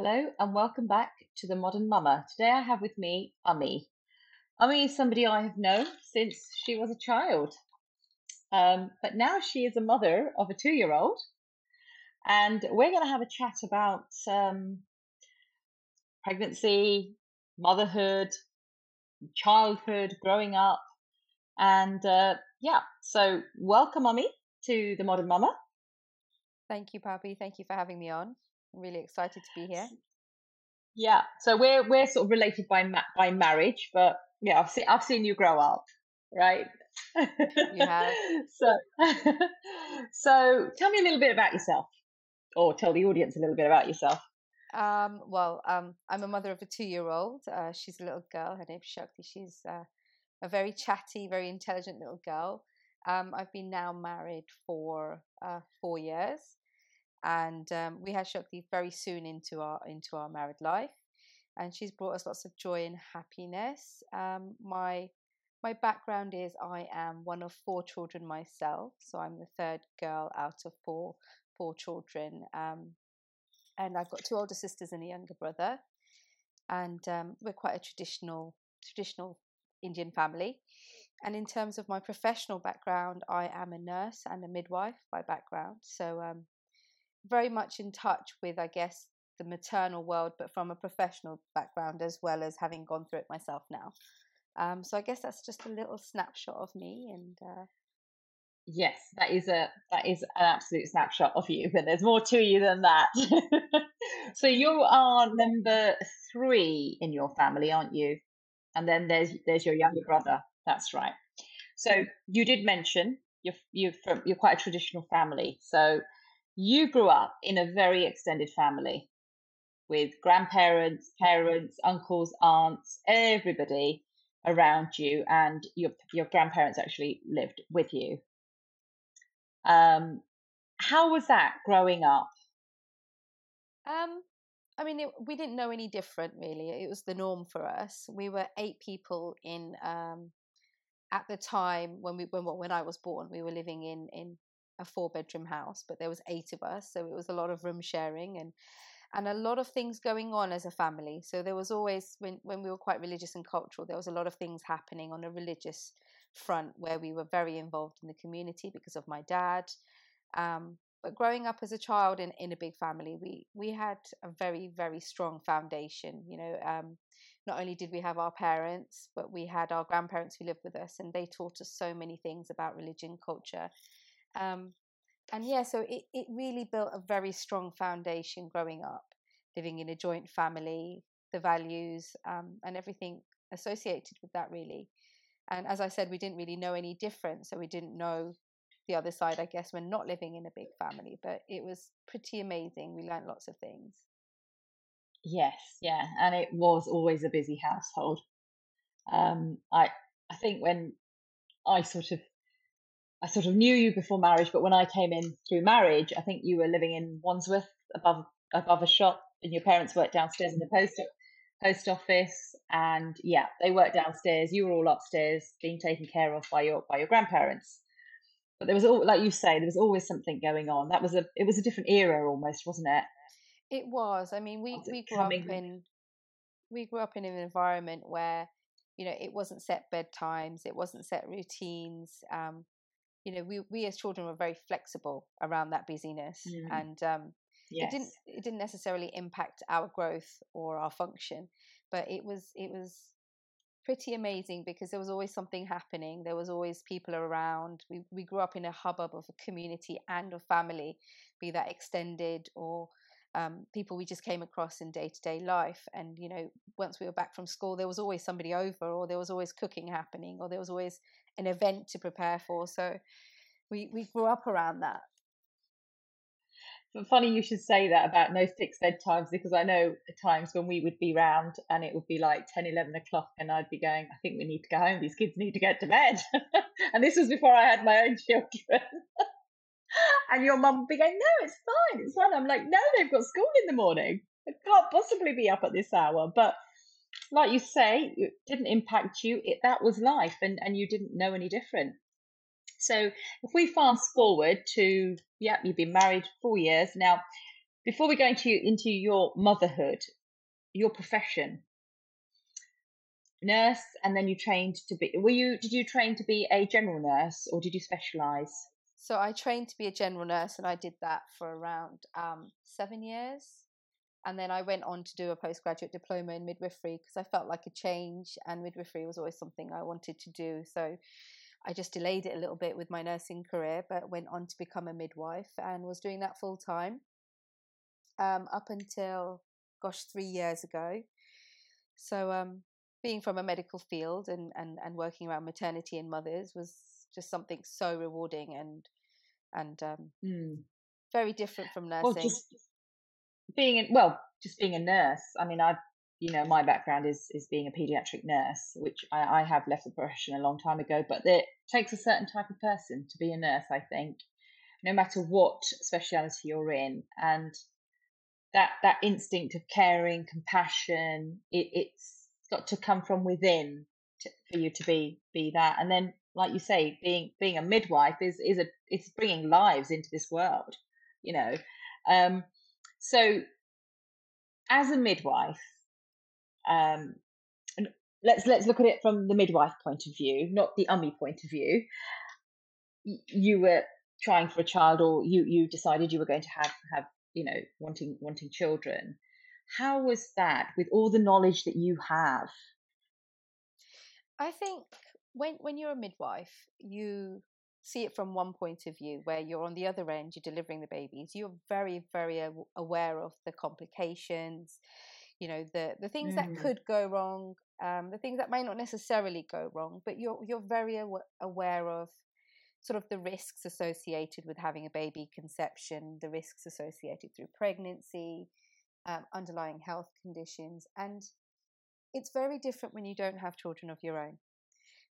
Hello and welcome back to the Modern Mama. Today I have with me Amee. Amee is somebody I have known since she was a child, um, but now she is a mother of a two-year-old, and we're going to have a chat about um, pregnancy, motherhood, childhood, growing up, and uh, yeah. So welcome, Amee, to the Modern Mama. Thank you, Poppy. Thank you for having me on. I'm really excited to be here. Yeah, so we're we're sort of related by ma- by marriage, but yeah, I've seen I've seen you grow up, right? You have. so, so tell me a little bit about yourself, or tell the audience a little bit about yourself. Um, well, um, I'm a mother of a two-year-old. Uh, she's a little girl. Her name's Shakti. She's uh, a very chatty, very intelligent little girl. Um, I've been now married for uh, four years and um, we had Shakti very soon into our into our married life, and she's brought us lots of joy and happiness. Um, my my background is I am one of four children myself, so I'm the third girl out of four four children, um, and I've got two older sisters and a younger brother, and um, we're quite a traditional traditional Indian family. And in terms of my professional background, I am a nurse and a midwife by background. So um, very much in touch with, I guess, the maternal world, but from a professional background as well as having gone through it myself now. Um, so I guess that's just a little snapshot of me. And uh... yes, that is a that is an absolute snapshot of you. But there's more to you than that. so you are number three in your family, aren't you? And then there's there's your younger brother. That's right. So you did mention you're you're from you're quite a traditional family. So you grew up in a very extended family with grandparents, parents, uncles, aunts, everybody around you, and your your grandparents actually lived with you. Um, how was that growing up? Um, I mean, it, we didn't know any different really. It was the norm for us. We were eight people in um, at the time when we when when I was born. We were living in in a four bedroom house, but there was eight of us, so it was a lot of room sharing and and a lot of things going on as a family. So there was always when when we were quite religious and cultural, there was a lot of things happening on a religious front where we were very involved in the community because of my dad. Um, but growing up as a child in, in a big family, we we had a very very strong foundation. You know, um, not only did we have our parents, but we had our grandparents who lived with us, and they taught us so many things about religion, culture, um, and yeah, so it, it really built a very strong foundation growing up, living in a joint family, the values um, and everything associated with that, really. And as I said, we didn't really know any different. So we didn't know the other side, I guess, when not living in a big family. But it was pretty amazing. We learned lots of things. Yes, yeah. And it was always a busy household. Um, I I think when I sort of I sort of knew you before marriage, but when I came in through marriage, I think you were living in Wandsworth above above a shop, and your parents worked downstairs in the post post office. And yeah, they worked downstairs. You were all upstairs, being taken care of by your by your grandparents. But there was all, like you say, there was always something going on. That was a it was a different era almost, wasn't it? It was. I mean, we we grew up in we grew up in an environment where you know it wasn't set bedtimes, it wasn't set routines. Um, you know we we as children were very flexible around that busyness mm. and um, yes. it didn't it didn't necessarily impact our growth or our function but it was it was pretty amazing because there was always something happening there was always people around we we grew up in a hubbub of a community and a family be that extended or um, people we just came across in day to day life. And, you know, once we were back from school, there was always somebody over, or there was always cooking happening, or there was always an event to prepare for. So we, we grew up around that. But funny you should say that about no fixed bedtimes because I know times when we would be round and it would be like 10, 11 o'clock and I'd be going, I think we need to go home. These kids need to get to bed. and this was before I had my own children. and your mum would be going, No, it's fine, it's fine. I'm like, No, they've got school in the morning. It can't possibly be up at this hour. But like you say, it didn't impact you. It, that was life, and, and you didn't know any different. So if we fast forward to, yeah, you've been married four years now. before we go into into your motherhood, your profession, nurse, and then you trained to be. Were you? Did you train to be a general nurse, or did you specialize? So I trained to be a general nurse, and I did that for around um, seven years. And then I went on to do a postgraduate diploma in midwifery because I felt like a change, and midwifery was always something I wanted to do. So I just delayed it a little bit with my nursing career, but went on to become a midwife and was doing that full time um, up until, gosh, three years ago. So, um, being from a medical field and, and, and working around maternity and mothers was just something so rewarding and and um, mm. very different from nursing. Well, just being in, well, just being a nurse. I mean, I you know my background is is being a pediatric nurse, which I, I have left the profession a long time ago. But it takes a certain type of person to be a nurse. I think, no matter what speciality you're in, and that that instinct of caring, compassion, it, it's got to come from within to, for you to be be that. And then, like you say, being being a midwife is is a it's bringing lives into this world. You know, um, so as a midwife, um, and let's let's look at it from the midwife point of view, not the Amee point of view. You were trying for a child, or you you decided you were going to have have you know wanting wanting children how was that with all the knowledge that you have i think when when you're a midwife you see it from one point of view where you're on the other end you're delivering the babies you're very very aware of the complications you know the the things mm. that could go wrong um, the things that might not necessarily go wrong but you're you're very aware of sort of the risks associated with having a baby conception, the risks associated through pregnancy, um, underlying health conditions. And it's very different when you don't have children of your own.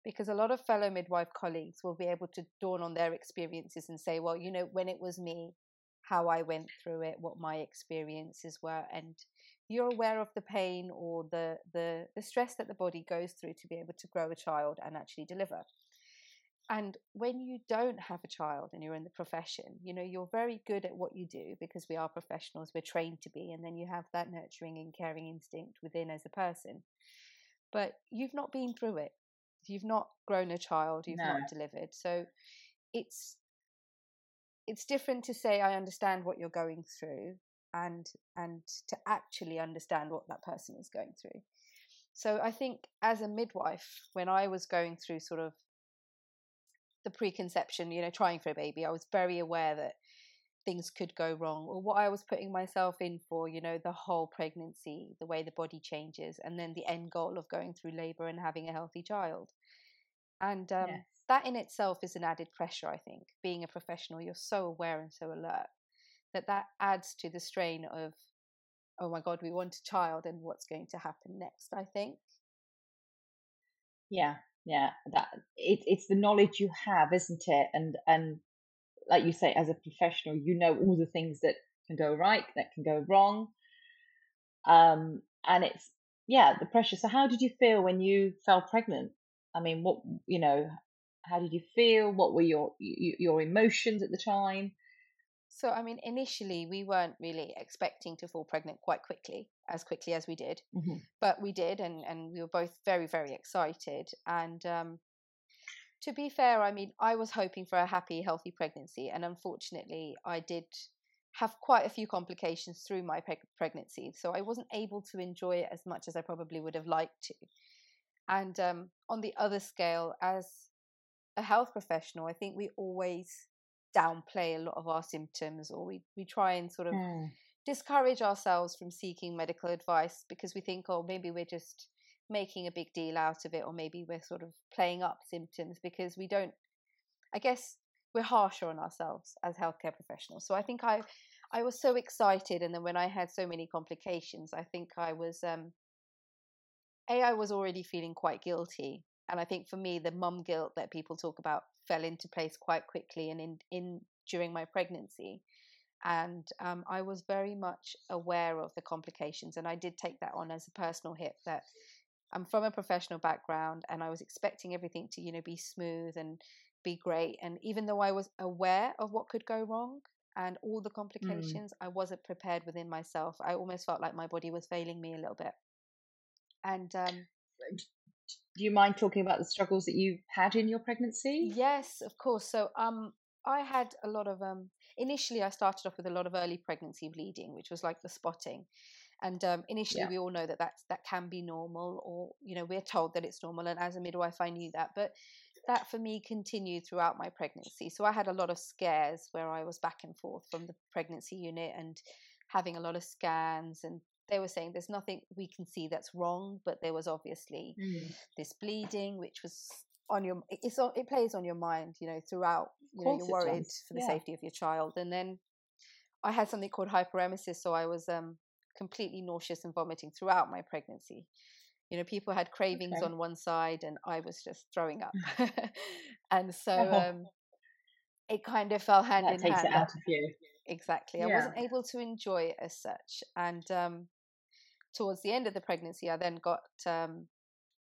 Because a lot of fellow midwife colleagues will be able to dawn on their experiences and say, well, you know, when it was me, how I went through it, what my experiences were, and you're aware of the pain or the, the, the stress that the body goes through to be able to grow a child and actually deliver. And when you don't have a child and you're in the profession, you know, you're very good at what you do because we are professionals, we're trained to be, and then you have that nurturing and caring instinct within as a person. But you've not been through it. You've not grown a child, you've no. not delivered. So it's it's different to say I understand what you're going through and and to actually understand what that person is going through. So I think as a midwife, when I was going through sort of the preconception, you know, trying for a baby, I was very aware that things could go wrong or what I was putting myself in for, you know, the whole pregnancy, the way the body changes, and then the end goal of going through labor and having a healthy child. And um, yes. that in itself is an added pressure, I think. Being a professional, you're so aware and so alert that that adds to the strain of, oh my God, we want a child and what's going to happen next, I think. Yeah, yeah that it, it's the knowledge you have isn't it and and like you say as a professional you know all the things that can go right that can go wrong. Um and it's yeah the pressure. So how did you feel when you fell pregnant? I mean what you know how did you feel? What were your your emotions at the time? So, I mean, initially we weren't really expecting to fall pregnant quite quickly, as quickly as we did, mm-hmm. but we did, and and we were both very very excited. And um, to be fair, I mean, I was hoping for a happy, healthy pregnancy, and unfortunately, I did have quite a few complications through my pregnancy, so I wasn't able to enjoy it as much as I probably would have liked to. And um, on the other scale, as a health professional, I think we always downplay a lot of our symptoms or we, we try and sort of mm. discourage ourselves from seeking medical advice because we think, oh, maybe we're just making a big deal out of it, or maybe we're sort of playing up symptoms because we don't, I guess we're harsher on ourselves as healthcare professionals. So I think I, I was so excited. And then when I had so many complications, I think I was, um, A, I was already feeling quite guilty. And I think for me, the mum guilt that people talk about fell into place quite quickly and in, in during my pregnancy and um, I was very much aware of the complications, and I did take that on as a personal hit. That I'm from a professional background, and I was expecting everything to, you know, be smooth and be great. And even though I was aware of what could go wrong, and all the Mm. complications. I wasn't prepared within myself. I almost felt like my body was failing me a little bit. And um, Do you mind talking about the struggles that you had in your pregnancy? yes, of course. So um, I had a lot of um, initially I started off with a lot of early pregnancy bleeding, which was like the spotting. And um, initially, Yeah. we all know that that's, that can be normal, or you know, we're told that it's normal. And as a midwife, I knew that, but that for me continued throughout my pregnancy. So I had a lot of scares where I was back and forth from the pregnancy unit and having a lot of scans. And they were saying there's nothing we can see that's wrong, but there was obviously Mm. this bleeding, which was on your it- it's on, it plays on your mind, you know, throughout. You know, you're worried does, for the yeah. safety of your child, and then I had something called hyperemesis, so I was um completely nauseous and vomiting throughout my pregnancy. You know, people had cravings Okay. on one side, and I was just throwing up, and so Oh. um, it kind of fell hand That in takes hand. it out of you. Exactly. I wasn't able to enjoy it as such. And um, towards the end of the pregnancy, I then got um,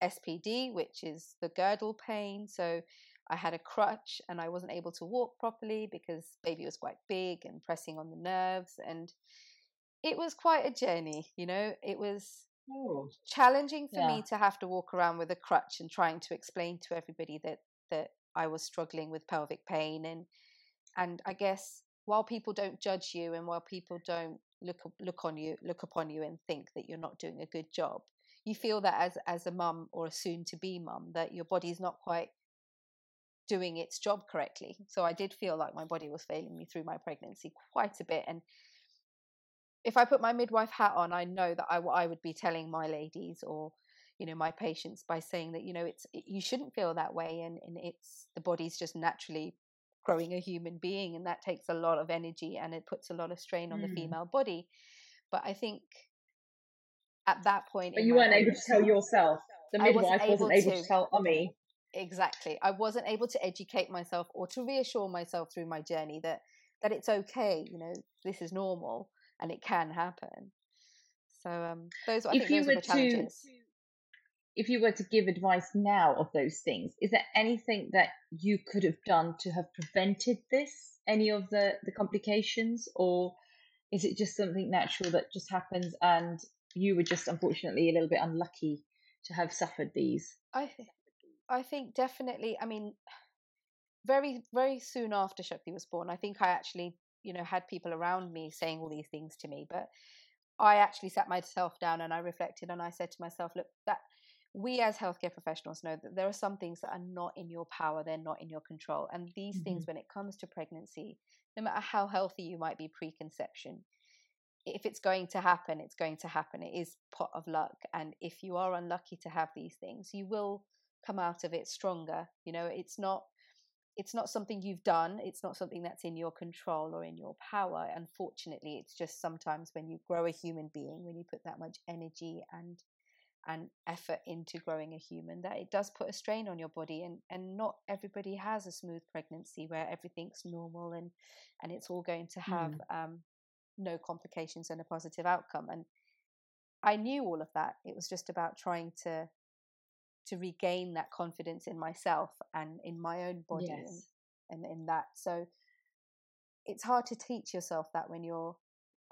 SPD, which is the girdle pain. So I had a crutch and I wasn't able to walk properly because baby was quite big and pressing on the nerves. And it was quite a journey, you know, it was Oh. challenging for Yeah. me to have to walk around with a crutch and trying to explain to everybody that that I was struggling with pelvic pain and and I guess while people don't judge you and while people don't look look on you look upon you and think that you're not doing a good job you feel that as as a mum or a soon to be mum that your body's not quite doing its job correctly so I did feel like my body was failing me through my pregnancy quite a bit and if I put my midwife hat on, I know that I would be telling my ladies or you know my patients by saying that you know it's it, you shouldn't feel that way and, and it's the body's just naturally growing a human being and that takes a lot of energy and it puts a lot of strain on the Mm. female body but i think at that point But you weren't able to tell yourself. The I wasn't midwife wasn't able able to to. tell Amee. exactly i wasn't able to educate myself or to reassure myself through my journey that that it's okay you know this is normal and it can happen so um those i If think you those were are the to challenges if you were to give advice now of those things, is there anything that you could have done to have prevented this? Any of the the complications, or is it just something natural that just happens and you were just unfortunately a little bit unlucky to have suffered these? I th- I think definitely. I mean, very very soon after Shakti was born, I think I actually you know had people around me saying all these things to me, but I actually sat myself down and I reflected and I said to myself, look, that we as healthcare professionals know that there are some things that are not in your power, they're not in your control, and these things, mm-hmm. when it comes to pregnancy, no matter how healthy you might be preconception, if it's going to happen, it's going to happen. It is pot of luck. And if you are unlucky to have these things, you will come out of it stronger. You know, it's not it's not something you've done, it's not something that's in your control or in your power. Unfortunately, it's just sometimes when you grow a human being, when you put that much energy and and effort into growing a human that it does put a strain on your body and and not everybody has a smooth pregnancy where everything's normal and and it's all going to have um no complications and a positive outcome and i knew all of that it was just about trying to to regain that confidence in myself and in my own body and, Yes. and in that so it's hard to teach yourself that when you're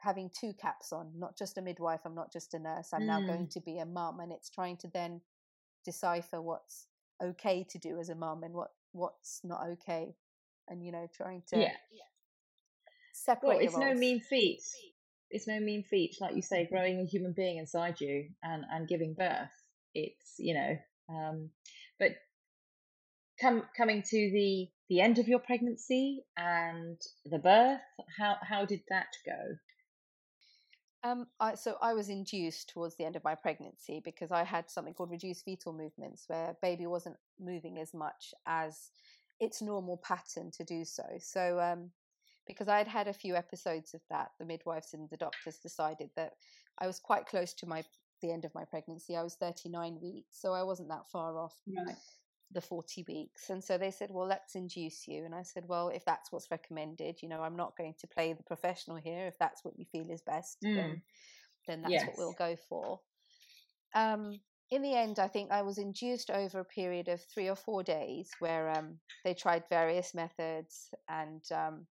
having two caps on not just a midwife i'm not just a nurse i'm now going Mm. to be a mum and it's trying to then decipher what's okay to do as a mum and what what's not okay and you know trying to Yeah. separate Well, it's no mean feat. It's no mean feat, like you say, growing a human being inside you and and giving birth. It's you know, um, but come coming to the the end of your pregnancy and the birth. How how did that go? Um, I, so I was induced towards the end of my pregnancy because I had something called reduced fetal movements, where baby wasn't moving as much as its normal pattern to do so. So, um, because I had had a few episodes of that, the midwives and the doctors decided that I was quite close to my the end of my pregnancy. I was 39 weeks, so I wasn't that far off Right. the 40 weeks. And so they said, well, let's induce you. And I said, well, if that's what's recommended, you know, I'm not going to play the professional here. If that's what you feel is best, Mm. then, then that's what we'll go for. Um, in the end, I think I was induced over a period of three or four days where um, they tried various methods and um,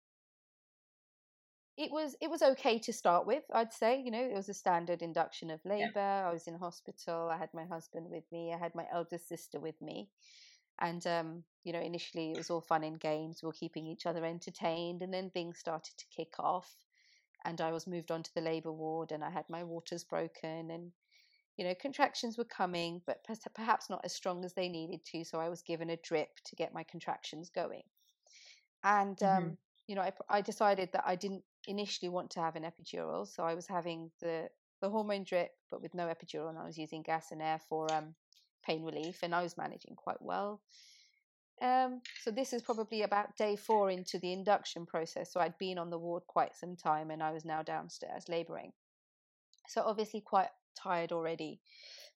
it was it was okay to start with. I'd say you know it was a standard induction of labor. Yeah. I was in hospital. I had my husband with me. I had my eldest sister with me, and um, you know initially it was all fun and games. We were keeping each other entertained, and then things started to kick off, and I was moved on to the labor ward, and I had my waters broken, and you know contractions were coming, but perhaps not as strong as they needed to. So I was given a drip to get my contractions going, and. Mm-hmm. Um, you know, I, I decided that I didn't initially want to have an epidural, so I was having the the hormone drip, but with no epidural, and I was using gas and air for um, pain relief, and I was managing quite well. Um, so this is probably about day four into the induction process. So I'd been on the ward quite some time, and I was now downstairs labouring. So obviously quite tired already,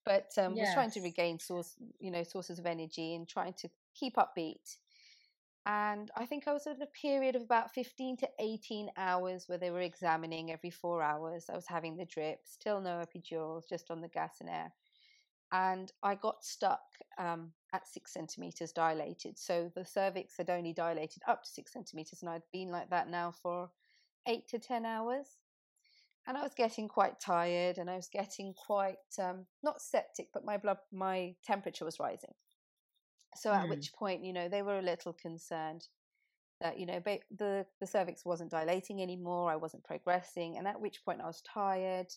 but um, yes. was trying to regain source, you know, sources of energy and trying to keep upbeat and I think I was in a period of about 15 to 18 hours where they were examining every four hours. I was having the drip, still no epidurals, just on the gas and air. And I got stuck um, at six centimeters dilated. So the cervix had only dilated up to six centimeters, and I'd been like that now for eight to 10 hours. And I was getting quite tired and I was getting quite, um, not septic, but my blood, my temperature was rising. So at mm. which point, you know, they were a little concerned that you know the the cervix wasn't dilating anymore. I wasn't progressing, and at which point I was tired,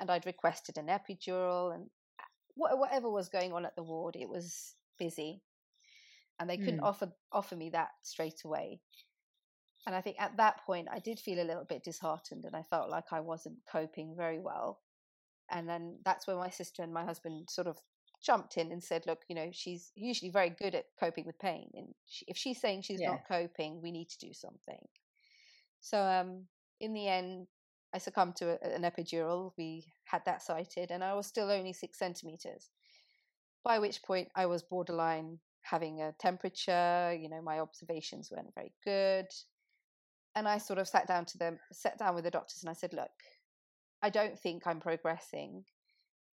and I'd requested an epidural, and whatever was going on at the ward, it was busy, and they couldn't mm. offer offer me that straight away. And I think at that point, I did feel a little bit disheartened, and I felt like I wasn't coping very well. And then that's when my sister and my husband sort of jumped in and said, "Look, you know, she's usually very good at coping with pain, and she, if she's saying she's yeah. not coping, we need to do something." So, um, in the end, I succumbed to a, an epidural. We had that sited, and I was still only six centimeters. By which point, I was borderline having a temperature. You know, my observations weren't very good, and I sort of sat down to them, sat down with the doctors, and I said, "Look, I don't think I'm progressing."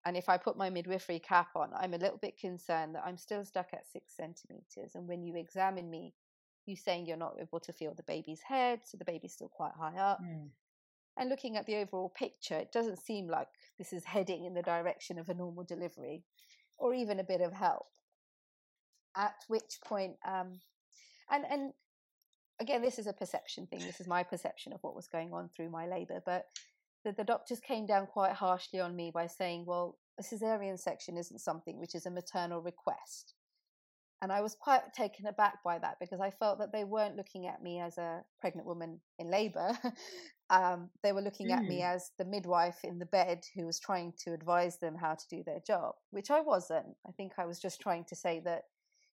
And if I put my midwifery cap on, I'm a little bit concerned that I'm still stuck at six centimeters. And when you examine me, you're saying you're not able to feel the baby's head, so the baby's still quite high up. Mm. And looking at the overall picture, it doesn't seem like this is heading in the direction of a normal delivery or even a bit of help. At which point, um, and and again, this is a perception thing. This is my perception of what was going on through my labour. But the, the doctors came down quite harshly on me by saying, well, a cesarean section isn't something which is a maternal request. And I was quite taken aback by that because I felt that they weren't looking at me as a pregnant woman in labor. um, they were looking mm. at me mm. as the midwife in the bed who was trying to advise them how to do their job, which I wasn't. I think I was just trying to say that,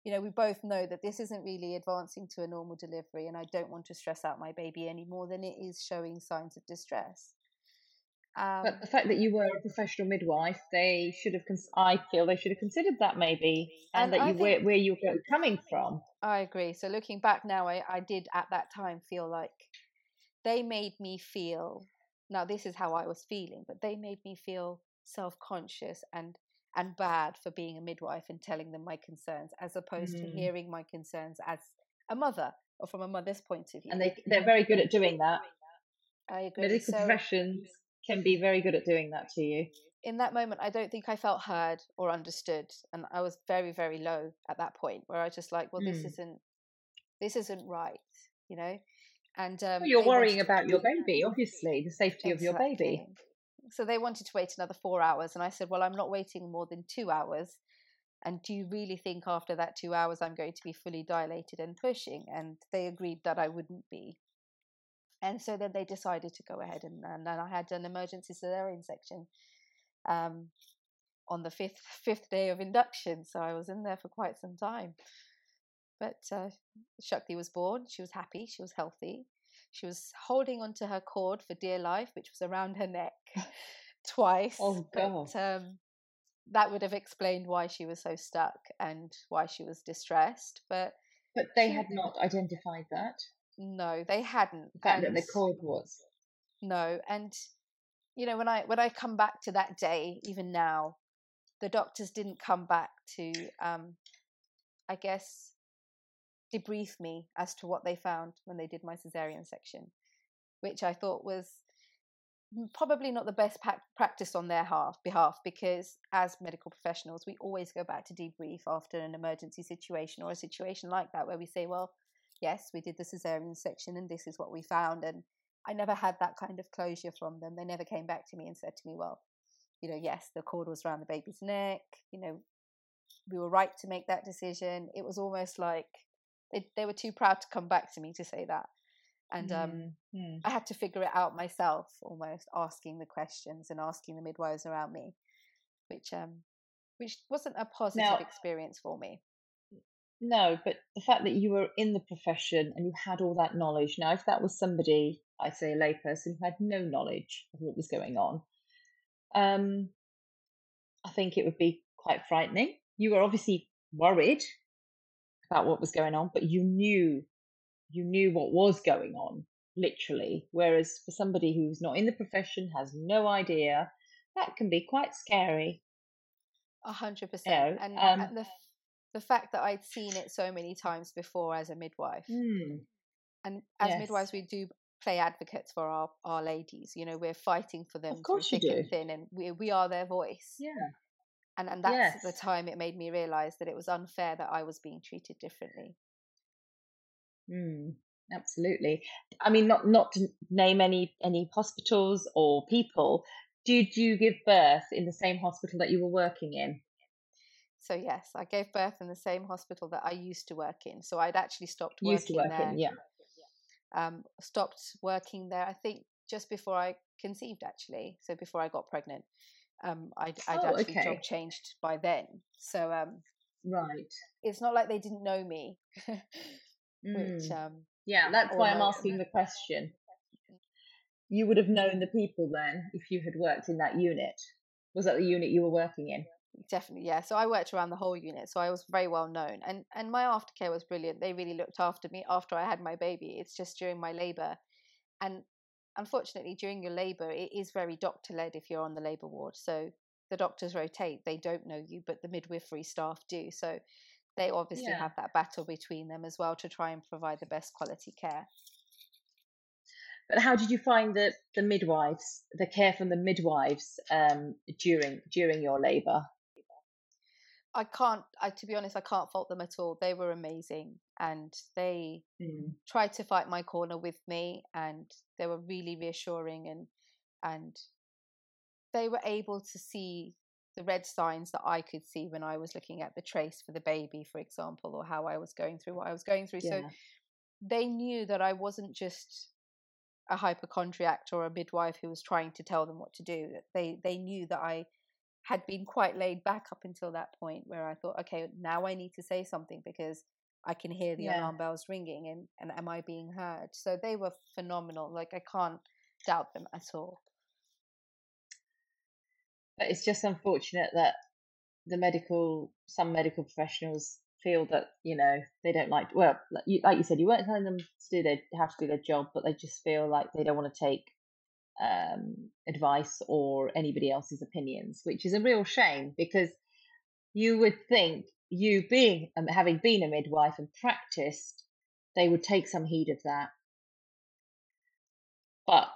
you know, we both know that this isn't really advancing to a normal delivery, and I don't want to stress out my baby any more than it is showing signs of distress. Um, but the fact that you were a professional midwife, they should have. Cons- I feel they should have considered that maybe, and, and that you where, where you were coming from. I agree. So looking back now, I, I did at that time feel like they made me feel. Now this is how I was feeling, but they made me feel self conscious and and bad for being a midwife and telling them my concerns, as opposed mm. to hearing my concerns as a mother or from a mother's point of view. And they they're very good at doing that. I agree. Medical so, professions can be very good at doing that to you. In that moment, I don't think I felt heard or understood, and I was very, very low at that point, where I was just like, "Well, mm. this isn't, this isn't right," you know. And um, well, you're worrying about your baby, obviously, the safety exactly. of your baby. So they wanted to wait another four hours, and I said, "Well, I'm not waiting more than two hours." And do you really think after that two hours I'm going to be fully dilated and pushing? And they agreed that I wouldn't be. And so then they decided to go ahead and, and then I had an emergency cesarean section um, on the fifth fifth day of induction. So I was in there for quite some time. But uh, Shakti was born. She was happy. She was healthy. She was holding onto her cord for dear life, which was around her neck twice. Oh God! But, um, that would have explained why she was so stuck and why she was distressed. But but they had not identified that. No, they hadn't. The fact that the cord was. No, and you know when I when I come back to that day, even now, the doctors didn't come back to, um, I guess, debrief me as to what they found when they did my cesarean section. which I thought was probably not the best practice on their half, behalf because as medical professionals we always go back to debrief after an emergency situation or a situation like that where we say well yes we did the cesarean section and this is what we found and i never had that kind of closure from them they never came back to me and said to me well you know yes the cord was around the baby's neck you know we were right to make that decision it was almost like they, they were too proud to come back to me to say that and um, mm-hmm. I had to figure it out myself, almost asking the questions and asking the midwives around me, which um, which wasn't a positive now, experience for me. No, but the fact that you were in the profession and you had all that knowledge. Now, if that was somebody, I'd say a layperson who had no knowledge of what was going on, um, I think it would be quite frightening. You were obviously worried about what was going on, but you knew you knew what was going on, literally. Whereas for somebody who's not in the profession, has no idea, that can be quite scary. A hundred percent. And, um, the the fact that I'd seen it so many times before as a midwife, mm, and as yes. midwives, we do play advocates for our our ladies. You know, we're fighting for them through thick and thin, and we we are their voice. Yeah. And and that's yes. the time it made me realize that it was unfair that I was being treated differently. Mm, absolutely. I mean, not not to name any any hospitals or people. Did you give birth in the same hospital that you were working in? So yes, I gave birth in the same hospital that I used to work in. So I'd actually stopped working used to work there. In, yeah. Um, stopped working there. I think just before I conceived, actually. So before I got pregnant, um, I'd, I'd oh, actually okay. job changed by then. So um, right, it's not like they didn't know me. which mm. um, yeah, that's why I'm asking the question. You would have known the people then if you had worked in that unit. Was that the unit you were working in? Definitely, yeah. So I worked around the whole unit, so I was very well known, and and my aftercare was brilliant. They really looked after me after I had my baby. It's just during my labour, and unfortunately, during your labour, it is very doctor led if you're on the labour ward. So the doctors rotate; they don't know you, but the midwifery staff do. So they obviously yeah. have that battle between them as well to try and provide the best quality care. But how did you find the the midwives, the care from the midwives um, during during your labour? I can't. I to be honest, I can't fault them at all. They were amazing, and they mm. tried to fight my corner with me, and they were really reassuring, and and they were able to see the red signs that I could see when I was looking at the trace for the baby, for example, or how I was going through what I was going through. Yeah. So they knew that I wasn't just a hypochondriac or a midwife who was trying to tell them what to do. They they knew that I had been quite laid back up until that point where I thought, okay, now I need to say something because I can hear the yeah. alarm bells ringing and, and am I being heard? So they were phenomenal. Like I can't doubt them at all. But it's just unfortunate that the medical, some medical professionals feel that you know they don't like. Well, like you, like you said, you weren't telling them to do their have to do their job, but they just feel like they don't want to take um, advice or anybody else's opinions, which is a real shame because you would think you being um, having been a midwife and practiced, they would take some heed of that. But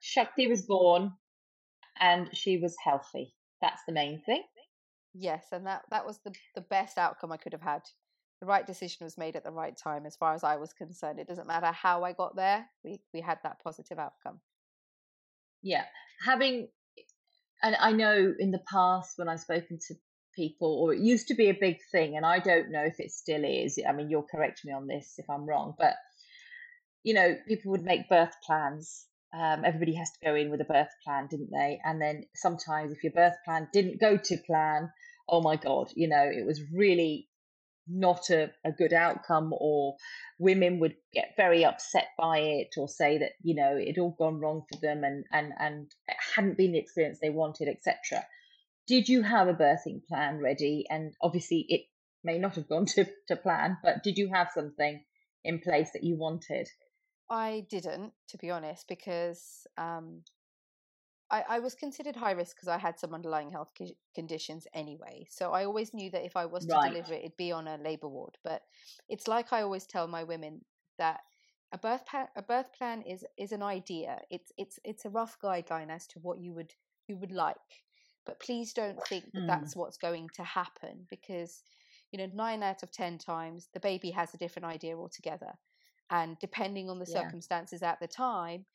Shakti was born and she was healthy. That's the main thing. Yes, and that that was the the best outcome I could have had. The right decision was made at the right time, as far as I was concerned. It doesn't matter how I got there; we we had that positive outcome. Yeah, having, and I know in the past when I've spoken to people, or it used to be a big thing, and I don't know if it still is. I mean, you'll correct me on this if I'm wrong, but you know, people would make birth plans um, everybody has to go in with a birth plan, didn't they? And then sometimes if your birth plan didn't go to plan, oh my God, you know, it was really not a, a good outcome or women would get very upset by it or say that you know it all gone wrong for them and and and it hadn't been the experience they wanted etc did you have a birthing plan ready? And obviously it may not have gone to, to plan but did you have something in place that you wanted? I didn't, to be honest, because um, I, I, was considered high risk because I had some underlying health conditions anyway. So I always knew that if I was to right. deliver it, it'd be on a labour ward. But it's like I always tell my women that a birth plan a birth plan is is an idea it's it's it's a rough guideline as to what you would you would like but please don't think that Mm. that's what's going to happen because you know 9 out of 10 times the baby has a different idea altogether and depending on the Yeah. circumstances at the time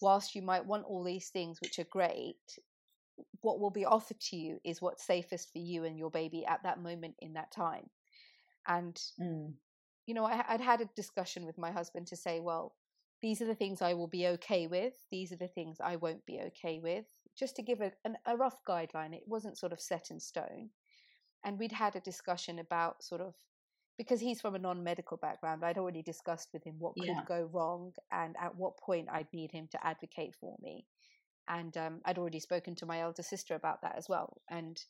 whilst you might want all these things which are great what will be offered to you is what's safest for you and your baby at that moment in that time and Mm. you know, I, I'd had a discussion with my husband to say, well, these are the things I will be okay with. These are the things I won't be okay with. Just to give a, an, a rough guideline, it wasn't sort of set in stone. And we'd had a discussion about sort of, because he's from a non medical background, I'd already discussed with him what could Yeah. go wrong and at what point I'd need him to advocate for me. And um, I'd already spoken to my elder sister about that as well. And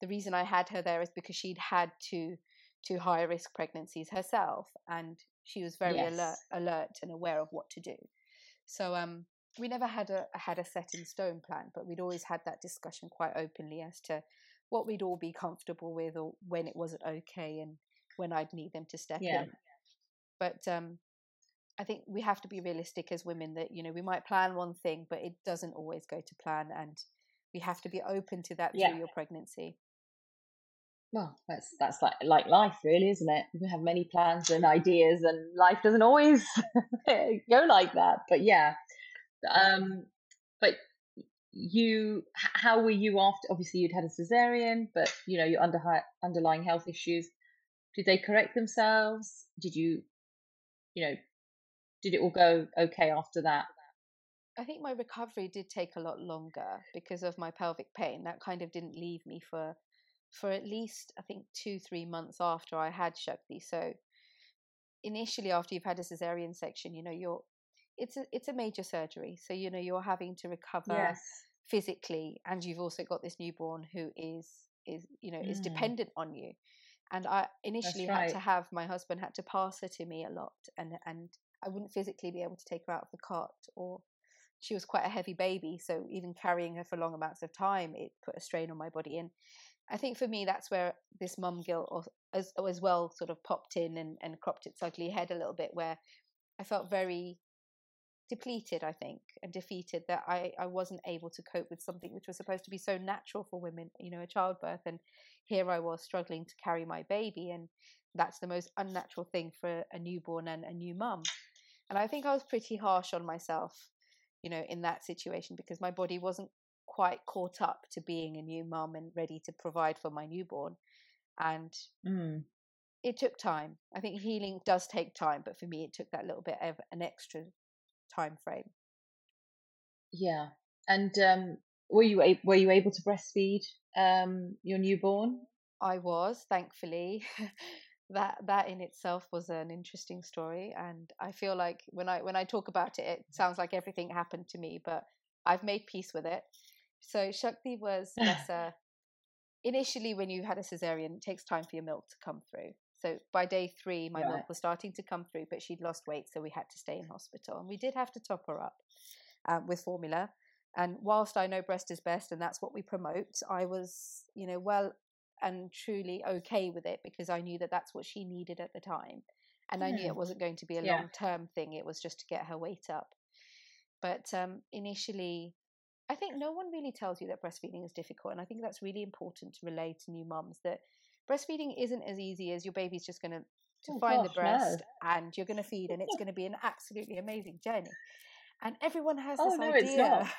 the reason I had her there is because she'd had two two high risk pregnancies herself, and she was very alert alert and aware of what to do. So um, we never had a had a set in stone plan, but we'd always had that discussion quite openly as to what we'd all be comfortable with, or when it wasn't okay, and when I'd need them to step Yeah. in. But um, I think we have to be realistic as women that you know we might plan one thing, but it doesn't always go to plan, and we have to be open to that Yeah. through your pregnancy. Well, that's that's like like life, really, isn't it? We have many plans and ideas, and life doesn't always go like that. But yeah, um, but you, how were you after? Obviously, you'd had a cesarean, but you know your under, underlying health issues. Did they correct themselves? Did you, you know, did it all go okay after that? I think my recovery did take a lot longer because of my pelvic pain. That kind of didn't leave me for for at least I think two three months after I had Shakti. So initially, after you've had a cesarean section, you know you're it's a it's a major surgery. So you know you're having to recover Yes. physically, and you've also got this newborn who is is you know is Mm, dependent on you. And I initially that's had to have my husband had to pass her to me a lot, and and I wouldn't physically be able to take her out of the cart or she was quite a heavy baby, so even carrying her for long amounts of time, it put a strain on my body. And I think for me, that's where this mum guilt or, as, as well sort of popped in and, and cropped its ugly head a little bit, where I felt very depleted, I think, and defeated that I, I wasn't able to cope with something which was supposed to be so natural for women, you know, a childbirth. And here I was struggling to carry my baby, and that's the most unnatural thing for a newborn and a new mum. And I think I was pretty harsh on myself you know, in that situation because my body wasn't quite caught up to being a new mum and ready to provide for my newborn. And Mm, it took time. I think healing does take time, but for me, it took that little bit of an extra time frame. yeah. And um, were you a- were you able to breastfeed um, your newborn? I was, thankfully. that that in itself was an interesting story and I feel like when I when I talk about it it sounds like everything happened to me but I've made peace with it. So Shakti was bless her initially when you had a cesarean it takes time for your milk to come through. So by day 3 my Right. milk was starting to come through but she'd lost weight so we had to stay in hospital and we did have to top her up um, with formula and whilst I know breast is best and that's what we promote I was you know well and truly okay with it because I knew that that's what she needed at the time. And I knew Hmm. it wasn't going to be a Yeah. long term thing, it was just to get her weight up. But um, initially, I think no one really tells you that breastfeeding is difficult. And I think that's really important to relay to new mums that breastfeeding isn't as easy as your baby's just going to to Oh find the gosh, no. breast and you're going to feed and it's going to be an absolutely amazing journey. And everyone has Oh this no, idea.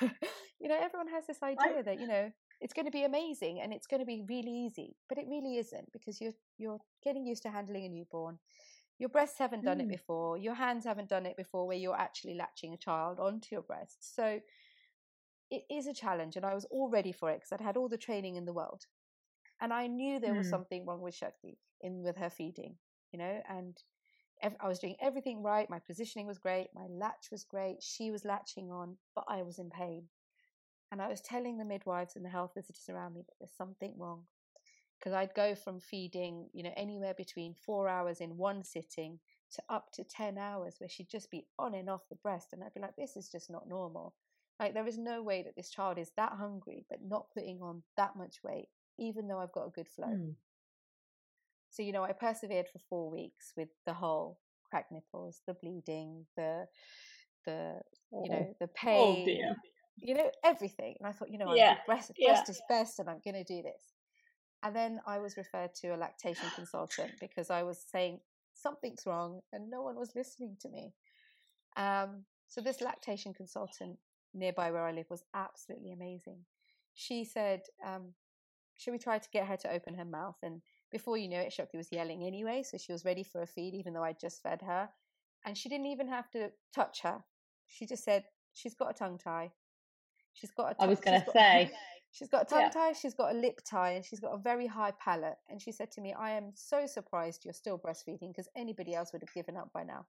you know, everyone has this I idea that, you know, it's going to be amazing and it's going to be really easy, but it really isn't because you're you're getting used to handling a newborn. Your breasts haven't done it mm, before. Your hands haven't done it before, where you're actually latching a child onto your breast. So it is a challenge, and I was all ready for it because I'd had all the training in the world, and I knew there was mm, something wrong with Shakti in with her feeding, you know, and ev- I was doing everything right. My positioning was great. My latch was great. She was latching on, but I was in pain. And I was telling the midwives and the health visitors around me that there's something wrong. Because I'd go from feeding, you know, anywhere between four hours in one sitting to up to 10 hours where she'd just be on and off the breast. And I'd be like, this is just not normal. Like, there is no way that this child is that hungry, but not putting on that much weight, even though I've got a good flow. mm. So, you know, I persevered for four weeks with the whole cracked nipples, the bleeding, the the you Oh, know the oh pain, dear. you know everything. And I thought, you know, Yeah, breast yeah. breast is best, and I'm going to do this. And then I was referred to a lactation consultant because I was saying something's wrong, and no one was listening to me. Um, so this lactation consultant nearby where I live was absolutely amazing. She said, um, "Should we try to get her to open her mouth?" And before you know it, Shakti was yelling anyway, so she was ready for a feed, even though I'd just fed her, and she didn't even have to touch her. She just said, "She's got a tongue tie. She's got a I was tongue. going to got." say, She's got a tongue yeah. tie, she's got a lip tie, and she's got a very high palate. And she said to me, I am so surprised you're still breastfeeding because anybody else would have given up by now.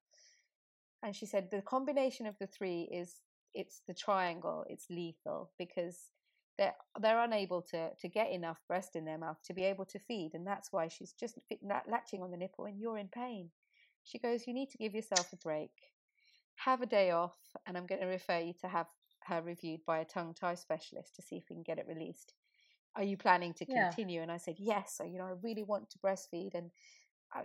And she said the combination of the three is it's the triangle, it's lethal because they're they're unable to to get enough breast in their mouth to be able to feed, and that's why she's just latching on the nipple, and you're in pain. She goes, you need to give yourself a break, have a day off, and I'm going to refer you to have her reviewed by a tongue tie specialist to see if we can get it released. Are you planning to Yeah. continue? And I said, yes. So, you know, I really want to breastfeed and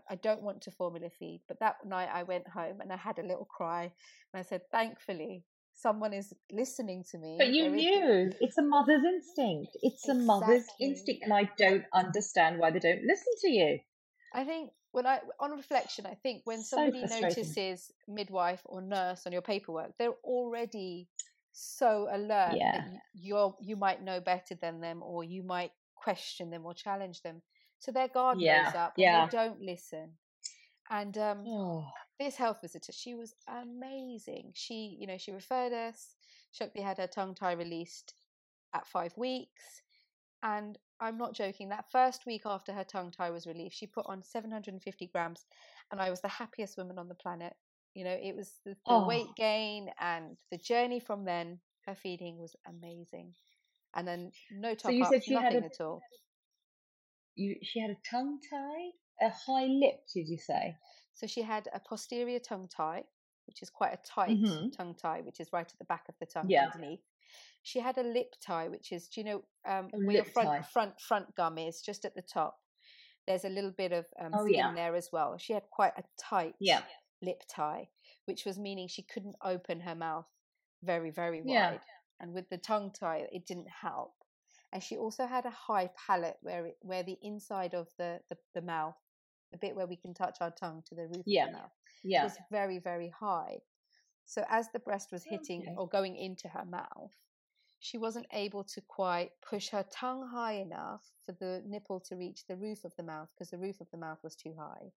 I don't want to formula feed. But that night I went home and I had a little cry and I said, thankfully, someone is listening to me. But you knew it's a mother's instinct. It's a mother's instinct, and I don't understand why they don't listen to you. I think when I, on reflection, I think when So somebody notices midwife or nurse on your paperwork, they're already so alert Yeah. that you're you might know better than them, or you might question them or challenge them. So their guard goes Yeah, up, and yeah. they don't listen. And um, Oh, this health visitor, she was amazing. She, you know, she referred us. Shakti had her tongue tie released at five weeks. And I'm not joking, that first week after her tongue tie was released, she put on 750 grams. And I was the happiest woman on the planet. You know, it was the, the Oh. weight gain and the journey from then. Her feeding was amazing. And then no top you up, said she had nothing a- at all. you. She had a tongue tie, a high lip. Did you say? So she had a posterior tongue tie, which is quite a tight Mhm. tongue tie, which is right at the back of the tongue Yeah. underneath. She had a lip tie, which is, do you know, um, where your front tie. front front gum is, just at the top. There's a little bit of um, Oh, skin yeah. there as well. She had quite a tight Yeah. lip tie, which was meaning she couldn't open her mouth very, very wide. And with the tongue tie, it didn't help. And she also had a high palate where it, where the inside of the, the, the mouth, the bit where we can touch our tongue to the roof Yeah. of the mouth, Yeah. was very, very high. So as the breast was hitting Okay. or going into her mouth, she wasn't able to quite push her tongue high enough for the nipple to reach the roof of the mouth because the roof of the mouth was too high.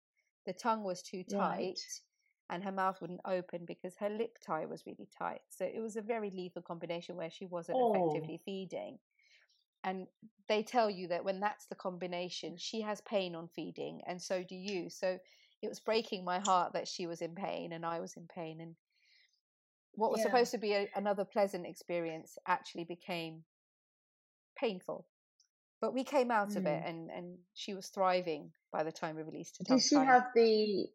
The tongue was too tight Right. and her mouth wouldn't open because her lip tie was really tight. So it was a very lethal combination where she wasn't Oh. effectively feeding. And they tell you that when that's the combination, she has pain on feeding, and so do you. So it was breaking my heart that she was in pain and I was in pain. And what was Yeah. supposed to be a, another pleasant experience actually became painful. But we came out of it, Mm. and, and she was thriving by the time we released her. Did she tie. have the?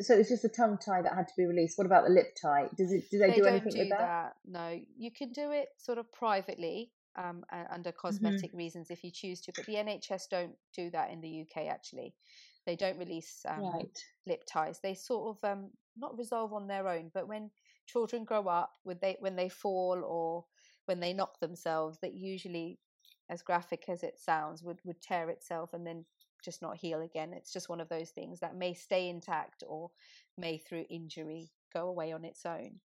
So it's just a tongue tie that had to be released. What about the lip tie? Does it? Do they, they do anything do with that? that. No, you can do it sort of privately um, under Mm-hmm. cosmetic reasons if you choose to, but the NHS don't do that in the UK. Actually, they don't release um, Right. lip ties. They sort of um, not resolve on their own, but when children grow up, when they when they fall or when they knock themselves, that usually, as graphic as it sounds, would would tear itself and then just not heal again. It's just one of those things that may stay intact or may through injury go away on its own.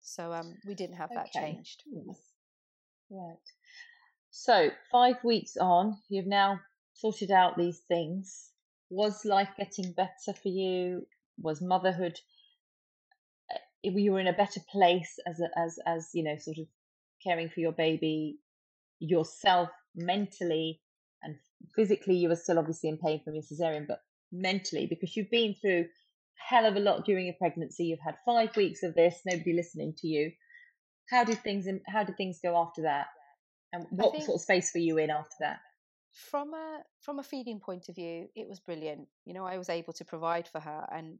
So um, we didn't have that Okay. changed. Yes. Right. So five weeks on, you've now sorted out these things. Was life getting better for you? Was motherhood? uh, You were in a better place as a, as as you know, sort of caring for your baby yourself mentally and physically. You were still obviously in pain from your cesarean, but mentally because you've been through a hell of a lot during your pregnancy. You've had five weeks of this, nobody listening to you how did things how did things go after that and what sort of space were you in after that From a from a feeding point of view, it was brilliant. You know, I was able to provide for her, and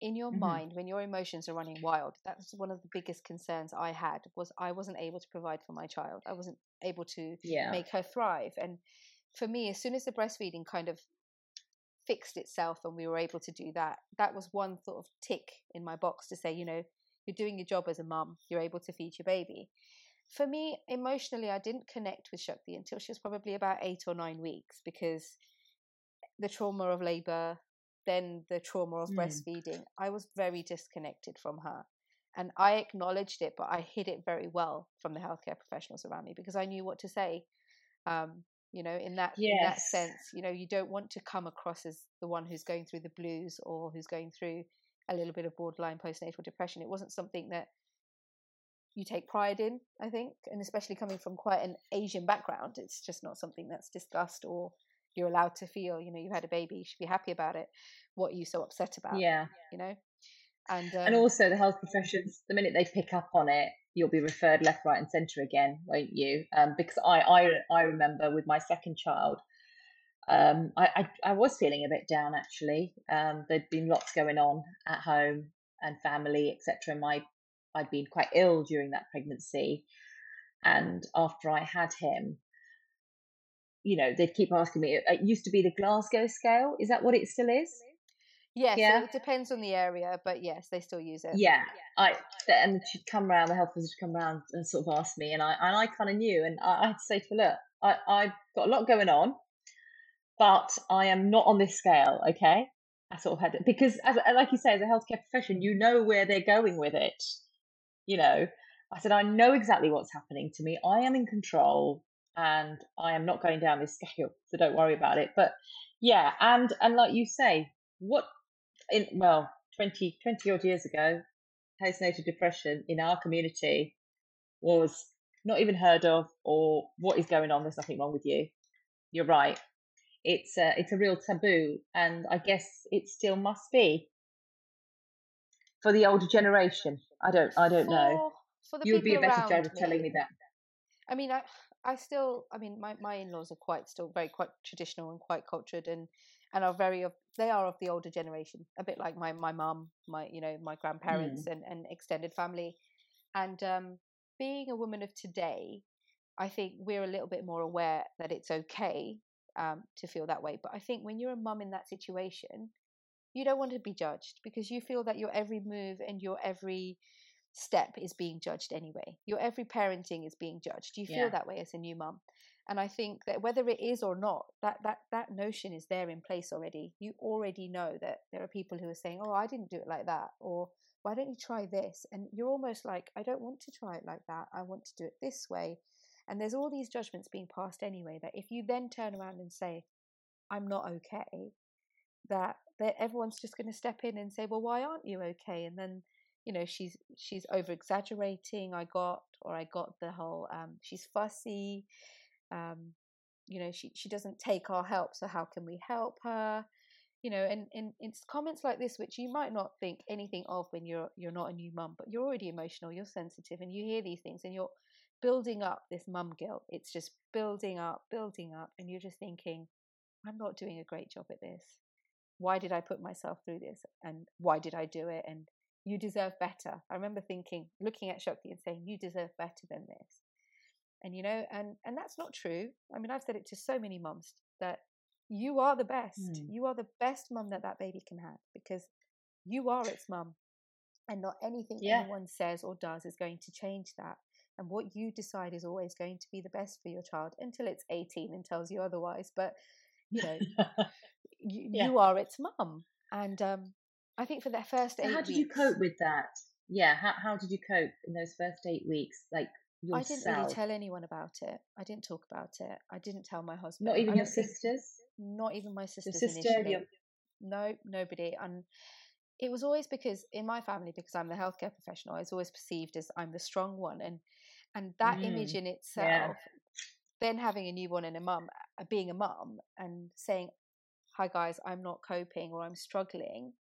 in your Mhm. mind, when your emotions are running wild, that's one of the biggest concerns I had was I wasn't able to provide for my child. I wasn't able to yeah make her thrive. And for me, as soon as the breastfeeding kind of fixed itself and we were able to do that, that was one sort of tick in my box to say, you know, you're doing your job as a mum, you're able to feed your baby. For me, emotionally, I didn't connect with Shakti until she was probably about eight or nine weeks because the trauma of labor, then the trauma of mm. breastfeeding, I was very disconnected from her. And I acknowledged it, but I hid it very well from the healthcare professionals around me because I knew what to say. Um, you know, in that yes. in that sense, you know, you don't want to come across as the one who's going through the blues or who's going through a little bit of borderline postnatal depression. It wasn't something that you take pride in, I think, and especially coming from quite an Asian background, it's just not something that's discussed or you're allowed to feel. You know, you had a baby, you should be happy about it. What are you so upset about? Yeah, you know, and um, and also the health professions, the minute they pick up on it, you'll be referred left, right, and centre again, won't you? Um, because I, I I remember with my second child, um, I, I, I was feeling a bit down actually. Um, there'd been lots going on at home and family, etc. My I'd been quite ill during that pregnancy, and after I had him, you know, they'd keep asking me. It used to be the Glasgow scale. Is that what it still is? Yes, yeah. So it depends on the area, but yes, they still use it. Yeah, I and she'd come around, the health visitor come around and sort of ask me, and I and I kind of knew, and I, I had to say to her, look, I I've got a lot going on, but I am not on this scale. Okay, I sort of had it because, as uh, like you say, as a healthcare profession, you know where they're going with it. You know, I said I know exactly what's happening to me. I am in control, and I am not going down this scale, so don't worry about it. But yeah, and and like you say, what in well 20, 20 odd years ago, postnatal depression in our community was not even heard of or what is going on. There's nothing wrong with you. You're right. It's a, it's a real taboo, and I guess it still must be for the older generation. I don't I don't for, know. For the you would be a better judge of telling me that. I mean, I I still I mean my my in laws are quite still very quite traditional and quite cultured and and are very of they are of the older generation, a bit like my my mum, my you know my grandparents mm. and and extended family, and um, being a woman of today, I think we're a little bit more aware that it's okay um, to feel that way. But I think when you're a mum in that situation, you don't want to be judged because you feel that your every move and your every step is being judged anyway. Your every parenting is being judged. You feel yeah. that way as a new mum and i think that whether it is or not that that that notion is there in place already you already know that there are people who are saying oh i didn't do it like that or why don't you try this and you're almost like i don't want to try it like that i want to do it this way and there's all these judgments being passed anyway that if you then turn around and say i'm not okay that that everyone's just going to step in and say well why aren't you okay? And then you know she's she's over exaggerating i got or i got the whole um she's fussy um, you know she she doesn't take our help so how can we help her? You know and, and it's comments like this which you might not think anything of when you're you're not a new mum but you're already emotional you're sensitive and you hear these things and you're building up this mum guilt. It's just building up building up and you're just thinking i'm not doing a great job at this. Why did i put myself through this? And why did i do it? And you deserve better. I remember thinking looking at shakti and saying you deserve better than this. And you know and and that's not true. I mean i've said it to so many moms that you are the best. Mm. you are the best mum that that baby can have because you are its mum and not anything yeah. anyone says or does is going to change that and what you decide is always going to be the best for your child until it's 18 and tells you otherwise but you know you, yeah. you, are its mum and um, i think for that first so how did weeks, you cope with that yeah how, how did you cope in those first eight weeks like yourself? I didn't really tell anyone about it. I didn't talk about it. I didn't tell my husband. Not even your sisters. Not even my sisters. Your sister. Your... No, nobody. And it was always because in my family, because I'm the healthcare professional, I was always perceived as I'm the strong one, and and that mm. image in itself. Yeah. Then having a newborn and a mum, uh, being a mum, and saying, "Hi guys, I'm not coping or I'm struggling,"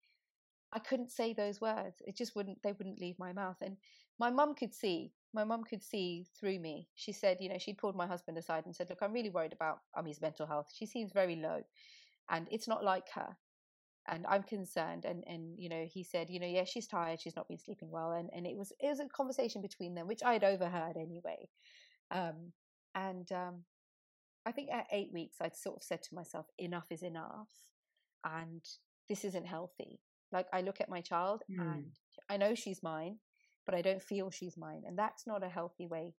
I couldn't say those words. It just wouldn't. They wouldn't leave my mouth. And my mum could see my mum could see through me. She said, you know, she pulled my husband aside and said, Look, I'm really worried about Amee's mental health. She seems very low and it's not like her. And I'm concerned. And, and, you know, he said, you know, yeah, she's tired. She's not been sleeping well. And, and it was, it was a conversation between them, which I'd overheard anyway. Um, and, um, I think at eight weeks, I'd sort of said to myself, enough is enough. and this isn't healthy. Like I look at my child mm. and I know she's mine, but I don't feel she's mine. And that's not a healthy way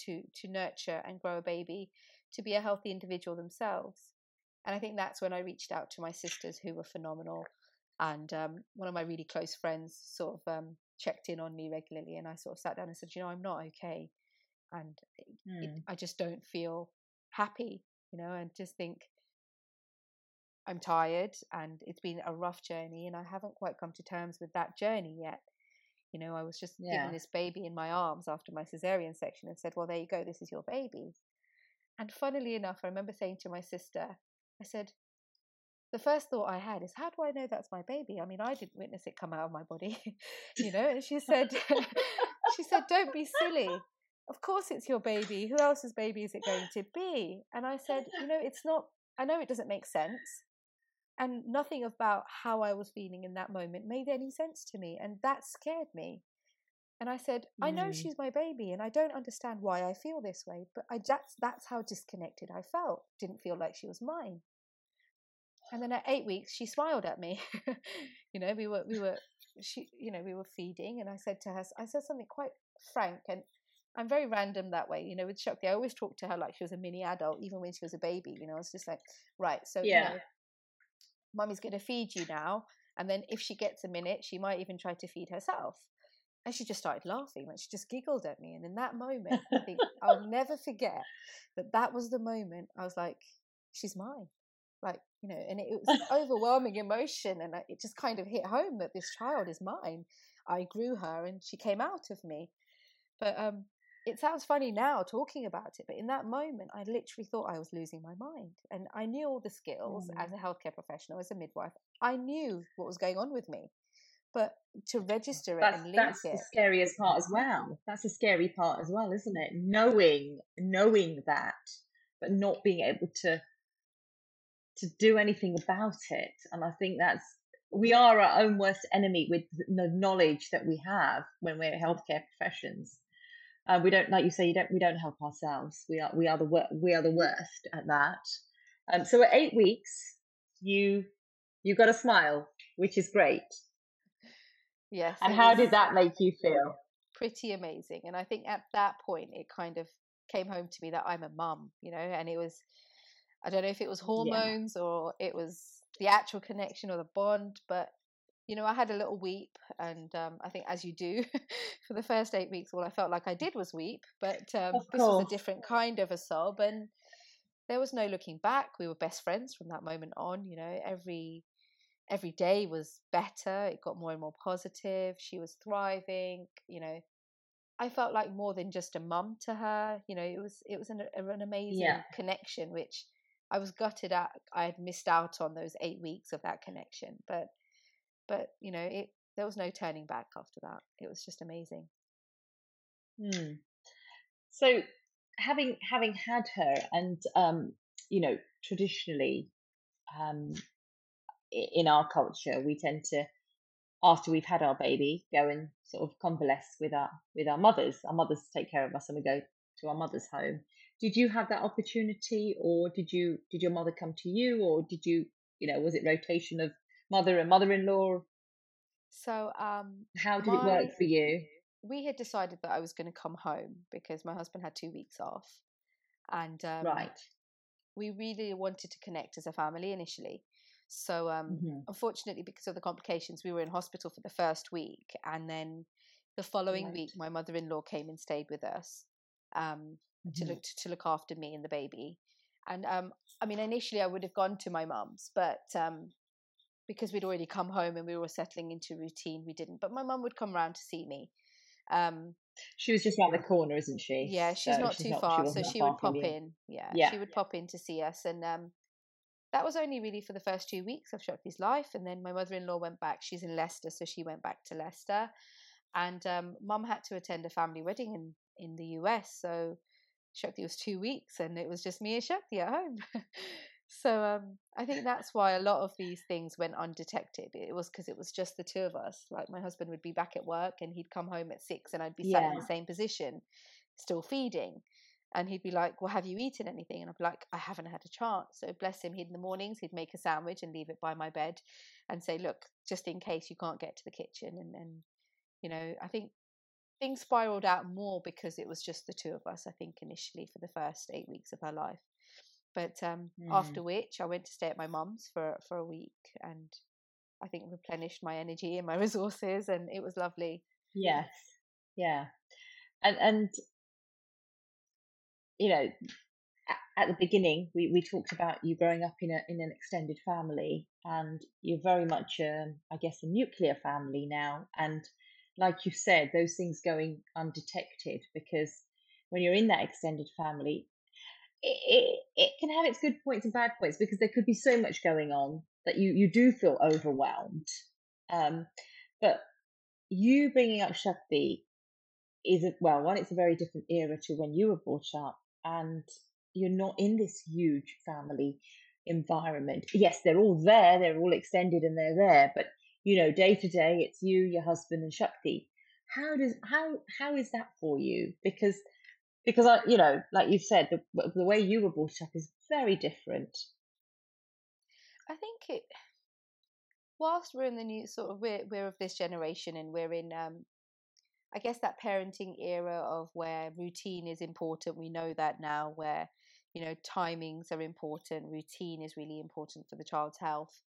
to to nurture and grow a baby to be a healthy individual themselves. And I think that's when I reached out to my sisters who were phenomenal. And um, one of my really close friends sort of um, checked in on me regularly. And I sort of sat down and said, you know, I'm not okay. And mm. it, I just don't feel happy, you know, and just think I'm tired and it's been a rough journey and I haven't quite come to terms with that journey yet. You know, I was just yeah. given this baby in my arms after my cesarean section and said, Well, there you go, this is your baby. And funnily enough, I remember saying to my sister, I said, the first thought I had is, how do I know that's my baby? I mean, I didn't witness it come out of my body, you know. And she said, she said, don't be silly. Of course, it's your baby. Who else's baby is it going to be? And I said, you know, it's not. I know it doesn't make sense, and nothing about how I was feeling in that moment made any sense to me. And that scared me. And I said, I know mm. she's my baby and I don't understand why I feel this way, but I that's that's how disconnected I felt. Didn't feel like she was mine. And then at eight weeks she smiled at me. you know, we were we were she you know, we were feeding and I said to her I said something quite frank and I'm very random that way, you know, with Shakti. I always talk to her like she was a mini adult, even when she was a baby, you know, it's just like, right, so yeah. you know, mummy's going to feed you now. And then if she gets a minute, she might even try to feed herself. And she just started laughing, like she just giggled at me. And in that moment, I think I'll never forget that that was the moment I was like, she's mine. Like, you know, and it, it was overwhelming emotion. And it just kind of hit home that this child is mine. I grew her and she came out of me. But um, it sounds funny now talking about it, but in that moment, I literally thought I was losing my mind. And I knew all the skills mm. as a healthcare professional, as a midwife. I knew what was going on with me. But to register it that's, and link that's it. the scariest part as well. That's the scary part as well, isn't it? Knowing, knowing that, but not being able to to do anything about it. And I think that's we are our own worst enemy with the knowledge that we have when we're healthcare professions uh, we don't, like you say, you don't. We don't help ourselves. We are we are the wor- we are the worst at that. Um, so at eight weeks, you you got a smile, which is great. Yes. And how did that make you feel? Pretty amazing. And I think at that point, it kind of came home to me that I'm a mum, you know, and it was, I don't know if it was hormones yeah. or it was the actual connection or the bond, but you know, I had a little weep, and um, I think as you do for the first eight weeks, all I felt like I did was weep. But um, this was a different kind of a sob, and there was no looking back. We were best friends from that moment on. You know, every every day was better. It got more and more positive. She was thriving. You know, I felt like more than just a mum to her. You know, it was it was an, an amazing yeah. connection, which I was gutted at. I had missed out on those eight weeks of that connection, but but you know it there was no turning back after that it was just amazing hmm. so having having had her and um you know traditionally um in our culture we tend to after we've had our baby go and sort of convalesce with our with our mothers our mothers take care of us and we go to our mother's home did you have that opportunity or did you did your mother come to you or did you you know was it rotation of mother and mother-in-law? So, um, how did my, it work for you? We had decided that I was going to come home because my husband had two weeks off, and um, right, we really wanted to connect as a family initially. So, um, mm-hmm. unfortunately, because of the complications, we were in hospital for the first week, and then the following right. week, my mother-in-law came and stayed with us um, mm-hmm. to look to, to, look after me and the baby. And um, I mean, initially, I would have gone to my mum's, but um, because we'd already come home and we were settling into routine, we didn't. But my mum would come round to see me. Um, she was just around the corner, isn't she? Yeah, she's so not she's too not, far, so she would pop in. Yeah, yeah, she would pop in to see us, and um, that was only really for the first two weeks of Shakti's life. And then my mother-in-law went back. She's in Leicester, so she went back to Leicester, and um, mum had to attend a family wedding in in the US. So Shakti was two weeks, and it was just me and Shakti at home. So um, I think that's why a lot of these things went undetected. It was because it was just the two of us. Like my husband would be back at work and he'd come home at six and I'd be sat in the same position, still feeding. And he'd be like, "Well, have you eaten anything?" And I'd be like, "I haven't had a chance." So bless him, he'd in the mornings he'd make a sandwich and leave it by my bed, and say, "Look, just in case you can't get to the kitchen." And then, you know, I think things spiraled out more because it was just the two of us. I think initially for the first eight weeks of her life, but um, mm. after which I went to stay at my mum's for for a week, and I think replenished my energy and my resources, and it was lovely. Yes, yeah, and and you know, at, the beginning, we, we talked about you growing up in a in an extended family, and you're very much, um, I guess, a nuclear family now. And like you said, those things going undetected because when you're in that extended family, it, it, it can have its good points and bad points because there could be so much going on that you you do feel overwhelmed. Um, but you bringing up Shakti is a, well, one, it's a very different era to when you were brought up and you're not in this huge family environment. Yes, they're all there, they're all extended and they're there, but you know, day to day it's you, your husband and Shakti. How does how how is that for you? Because because I you know, like you've said, the the way you were brought up is very different. I think it whilst we're in the new sort of we're we're of this generation and we're in um I guess that parenting era of where routine is important. We know that now, where you know timings are important, routine is really important for the child's health.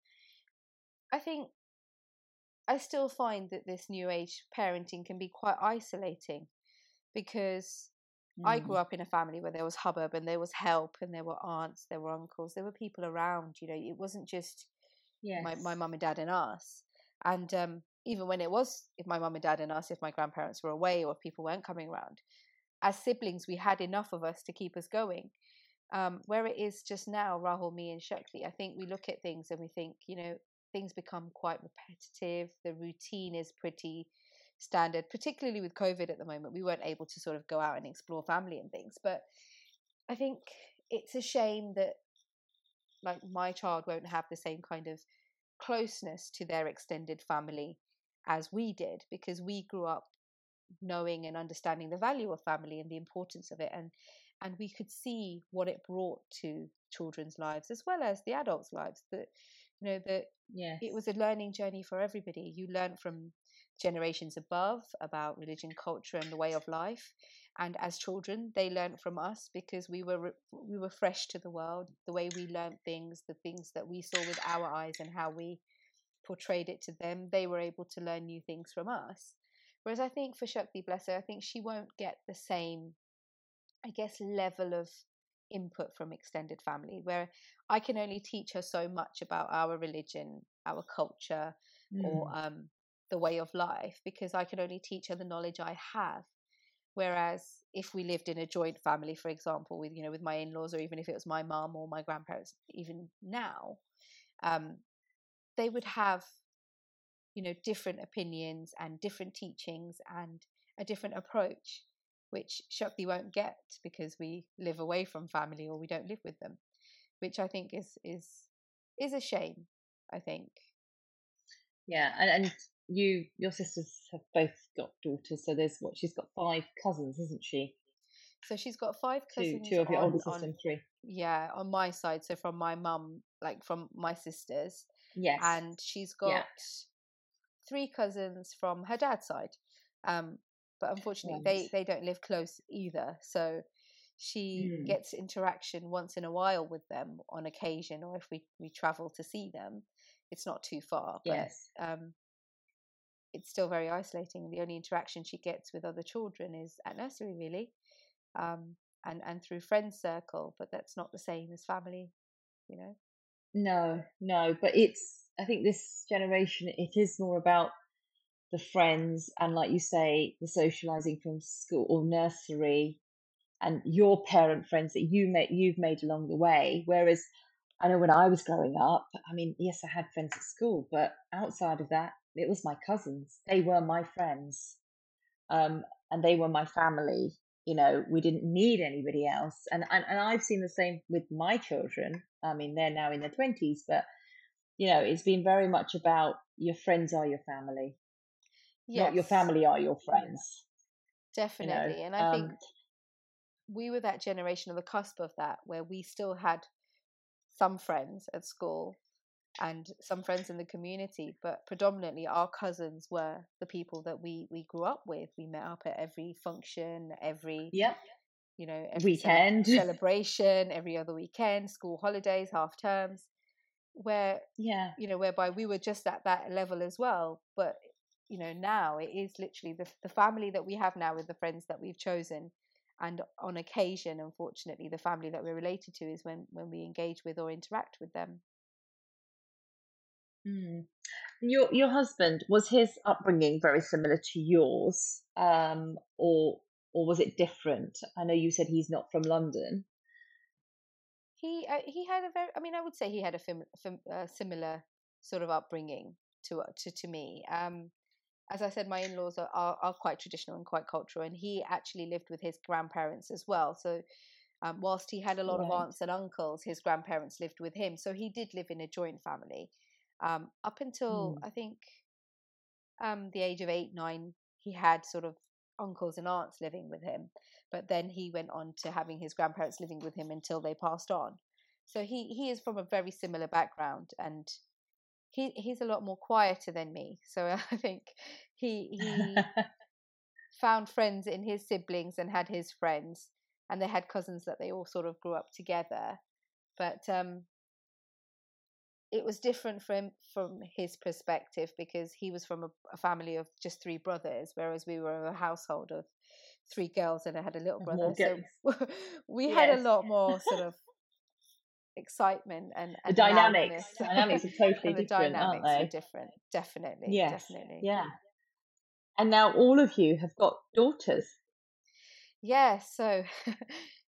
I think I still find that this new age parenting can be quite isolating because mm. I grew up in a family where there was hubbub and there was help and there were aunts, there were uncles, there were people around. You know, it wasn't just yes. my my mum and dad and us. And um, even when it was, if my mum and dad and us, if my grandparents were away or if people weren't coming around, as siblings, we had enough of us to keep us going. Um, where it is just now, Rahul, me, and Shakti, I think we look at things and we think, you know, things become quite repetitive. The routine is pretty standard, particularly with COVID at the moment. We weren't able to sort of go out and explore family and things. But I think it's a shame that, like, my child won't have the same kind of closeness to their extended family as we did because we grew up knowing and understanding the value of family and the importance of it and and we could see what it brought to children's lives as well as the adults lives that you know that yes. it was a learning journey for everybody you learn from generations above about religion culture and the way of life and as children they learned from us because we were we were fresh to the world the way we learned things the things that we saw with our eyes and how we portrayed it to them, they were able to learn new things from us. Whereas I think for Shakti, bless her, I think she won't get the same, I guess, level of input from extended family, where I can only teach her so much about our religion, our culture, mm. or um, the way of life, because I can only teach her the knowledge I have. Whereas if we lived in a joint family, for example, with you know with my in-laws, or even if it was my mum or my grandparents, even now, um, they would have you know different opinions and different teachings and a different approach which shakti won't get because we live away from family or we don't live with them which i think is is is a shame i think. Yeah and, and you your sisters have both got daughters so there's what she's got five cousins isn't she? So she's got five cousins two, two of your on, older sisters and three. yeah on my side so from my mum like from my sisters Yes. And she's got yeah. three cousins from her dad's side. Um, but unfortunately, they, they don't live close either. So she mm. gets interaction once in a while with them on occasion, or if we, we travel to see them, it's not too far. But, yes. Um, it's still very isolating. The only interaction she gets with other children is at nursery, really, um, and and through friends circle. But that's not the same as family, you know. No, no, but it's, I think this generation, it is more about the friends and, like you say, the socializing from school or nursery and your parent friends that you made, you've made along the way. Whereas I know when I was growing up, I mean, yes, I had friends at school, but outside of that, it was my cousins. They were my friends. Um, and they were my family you know we didn't need anybody else and, and and i've seen the same with my children i mean they're now in their 20s but you know it's been very much about your friends are your family yes. not your family are your friends definitely you know? and i um, think we were that generation of the cusp of that, where we still had some friends at school and some friends in the community, but predominantly our cousins were the people that we we grew up with. We met up at every function, every yep. You know, every weekend celebration, every other weekend, school holidays, half terms, where yeah, you know, whereby we were just at that level as well. But you know, now it is literally the the family that we have now with the friends that we've chosen and on occasion unfortunately the family that we're related to is when when we engage with or interact with them mm. your your husband was his upbringing very similar to yours um, or or was it different i know you said he's not from london he uh, he had a very i mean i would say he had a uh, similar sort of upbringing to uh, to, to me um, as I said, my in laws are, are, are, quite traditional and quite cultural, and he actually lived with his grandparents as well. So, um, whilst he had a lot right. of aunts and uncles, his grandparents lived with him. So, he did live in a joint family. Um, up until mm. I think um, the age of eight, nine, he had sort of uncles and aunts living with him. But then he went on to having his grandparents living with him until they passed on. So, he, he is from a very similar background and he he's a lot more quieter than me. So I think he he found friends in his siblings and had his friends, and they had cousins that they all sort of grew up together. But um, it was different from from his perspective because he was from a, a, family of just three brothers, whereas we were a household of three girls and I had a little brother. So we yes. had a lot more sort of excitement and, and the dynamics dynamics are totally the different dynamics aren't they are different definitely yes. definitely yeah and now all of you have got daughters yeah so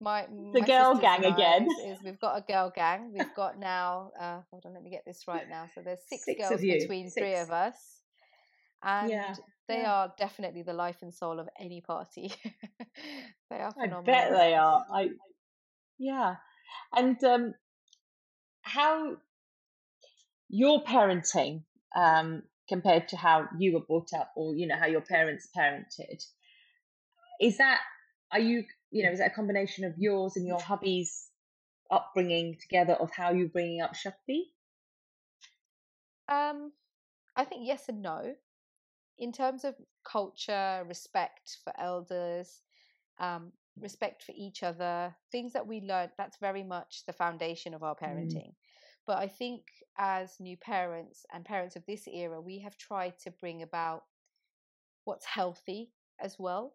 my the my girl gang again is we've got a girl gang we've got now uh hold on let me get this right now so there's six, six girls between six. three of us and yeah. they yeah. are definitely the life and soul of any party they are phenomenal. i bet they are i yeah and um how your parenting um, compared to how you were brought up or you know how your parents parented is that are you you know is that a combination of yours and your hubby's upbringing together of how you're bringing up shakti um i think yes and no in terms of culture respect for elders um, respect for each other, things that we learned, that's very much the foundation of our mm. parenting. Mm. But I think as new parents and parents of this era, we have tried to bring about what's healthy as well,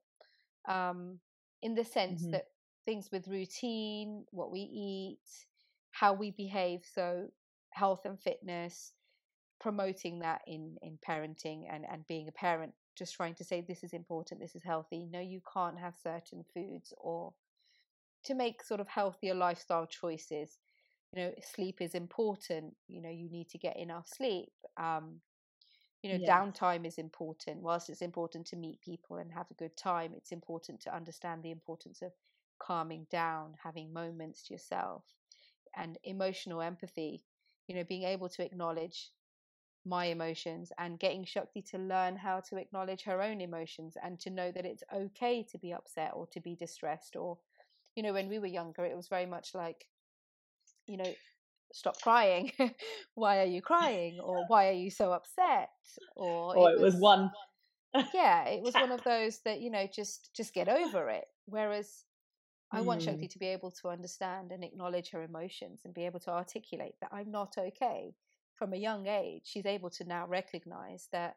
um, in the sense mm-hmm. that things with routine, what we eat, how we behave. So, health and fitness, promoting that in, in parenting and, and being a parent just trying to say this is important, this is healthy. No, you can't have certain foods or to make sort of healthier lifestyle choices. You know, sleep is important. You know, you need to get enough sleep. Um, you know, yes. downtime is important. Whilst it's important to meet people and have a good time, it's important to understand the importance of calming down, having moments to yourself, and emotional empathy. You know, being able to acknowledge my emotions and getting Shakti to learn how to acknowledge her own emotions and to know that it's okay to be upset or to be distressed. Or, you know, when we were younger, it was very much like, you know, stop crying. why are you crying? Or why are you so upset? Or, or it, was, was one. yeah, it was one of those that, you know, just just get over it. Whereas I want Shakti mm. to be able to understand and acknowledge her emotions and be able to articulate that I'm not okay from a young age, she's able to now recognize that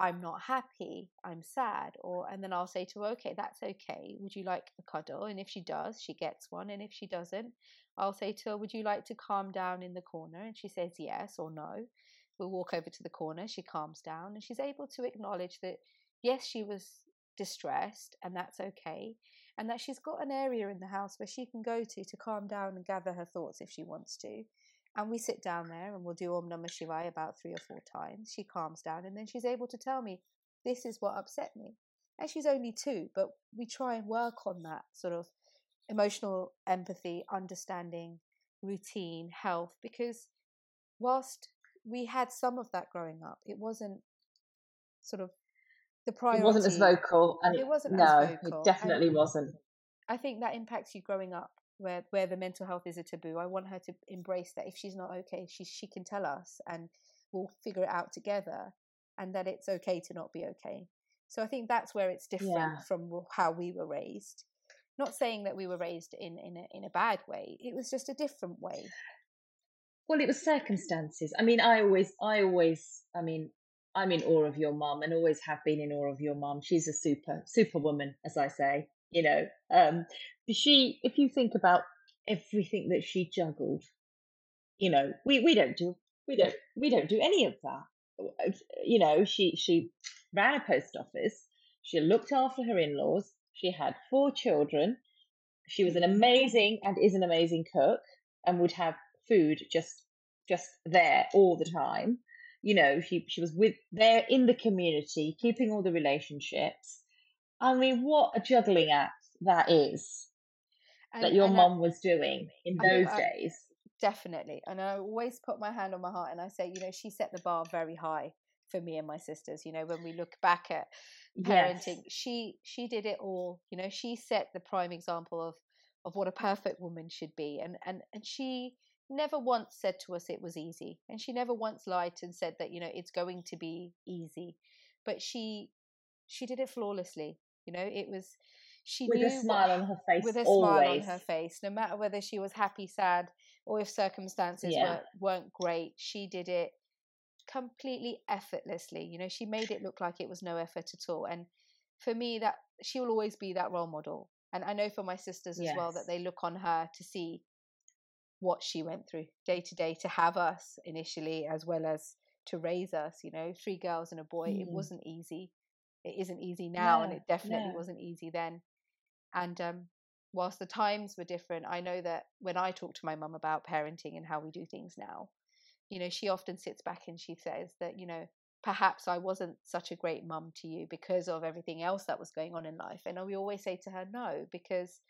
I'm not happy, I'm sad, or and then I'll say to her, okay, that's okay. Would you like a cuddle? And if she does, she gets one. And if she doesn't, I'll say to her, would you like to calm down in the corner? And she says yes or no. We'll walk over to the corner, she calms down, and she's able to acknowledge that yes, she was distressed, and that's okay. And that she's got an area in the house where she can go to to calm down and gather her thoughts if she wants to. And we sit down there and we'll do Om Namah Shivaya about three or four times. She calms down and then she's able to tell me, this is what upset me. And she's only two, but we try and work on that sort of emotional empathy, understanding, routine, health, because whilst we had some of that growing up, it wasn't sort of the priority. It wasn't as vocal. And it wasn't no, vocal. it definitely and, wasn't. I think that impacts you growing up where where the mental health is a taboo. I want her to embrace that if she's not okay, she she can tell us and we'll figure it out together and that it's okay to not be okay. So I think that's where it's different yeah. from how we were raised. Not saying that we were raised in in a, in a bad way. It was just a different way. Well, it was circumstances. I mean, I always, I always, I mean, I'm in awe of your mum and always have been in awe of your mum. She's a super, super woman, as I say. You know, um, she, if you think about everything that she juggled, you know, we, we don't do, we don't, we don't do any of that. You know, she, she ran a post office. She looked after her in-laws. She had four children. She was an amazing and is an amazing cook and would have food just just there all the time. You know, she she was with there in the community, keeping all the relationships. I mean, what a juggling act that is and, that your mom was doing in those mean, days. Definitely. And I always put my hand on my heart and I say, you know, she set the bar very high for me and my sisters. You know, when we look back at parenting, yes. she she did it all. You know, she set the prime example of of what a perfect woman should be. And and and she never once said to us it was easy. And she never once lied and said that, you know, it's going to be easy. But she she did it flawlessly. You know, it was she with a smile on her face with a always. smile on her face no matter whether she was happy sad or if circumstances yeah. were, weren't great she did it completely effortlessly you know she made it look like it was no effort at all and for me that she will always be that role model and i know for my sisters as yes. well that they look on her to see what she went through day to day to have us initially as well as to raise us you know three girls and a boy mm. it wasn't easy it isn't easy now no, and it definitely no. wasn't easy then and um, whilst the times were different i know that when i talk to my mum about parenting and how we do things now you know she often sits back and she says that you know perhaps i wasn't such a great mum to you because of everything else that was going on in life. And we always say to her no because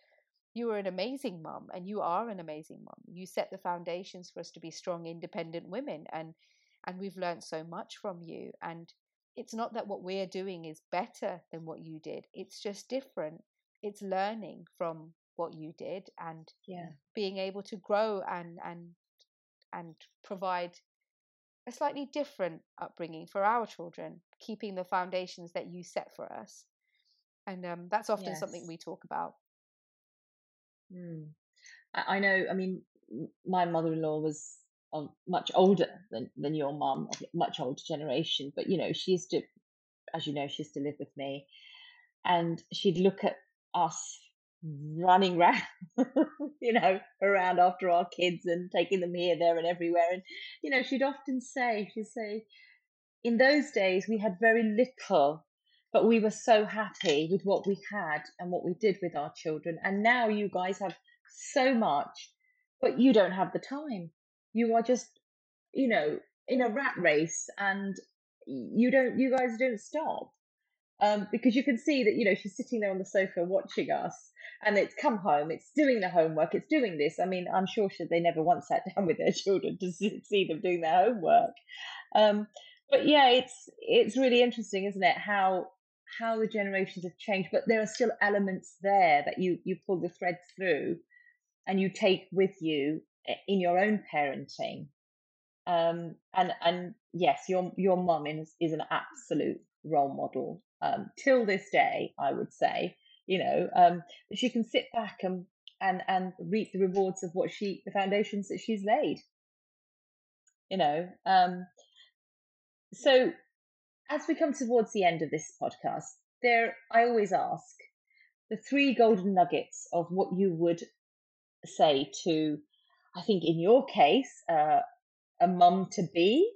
you were an amazing mum and you are an amazing mum. You set the foundations for us to be strong independent women and and we've learned so much from you. And it's not that what we're doing is better than what you did it's just different it's learning from what you did and yeah being able to grow and and and provide a slightly different upbringing for our children keeping the foundations that you set for us and um, that's often yes. something we talk about Mm. I, know. I mean, my mother-in-law was um, much older than than your mum, much older generation. But you know, she used to, as you know, she used to live with me, and she'd look at us running around, you know, around after our kids and taking them here, there, and everywhere. And you know, she'd often say, she'd say, in those days we had very little but we were so happy with what we had and what we did with our children. And now you guys have so much, but you don't have the time. You are just, you know, in a rat race and you don't, you guys don't stop. Um, because you can see that, you know, she's sitting there on the sofa watching us and it's come home, it's doing the homework, it's doing this. I mean, I'm sure she, they never once sat down with their children to see them doing their homework. Um, but yeah, it's it's really interesting, isn't it? How how the generations have changed, but there are still elements there that you you pull the thread through, and you take with you eh, in your own parenting. Um, and and yes, your your mum is is an absolute role model um, till this day. I would say, you know, um, she can sit back and and and reap the rewards of what she the foundations that she's laid. You know, um, so as we come towards the end of this podcast, there I always ask the three golden nuggets of what you would say to, I think in your case, uh, a mum to be,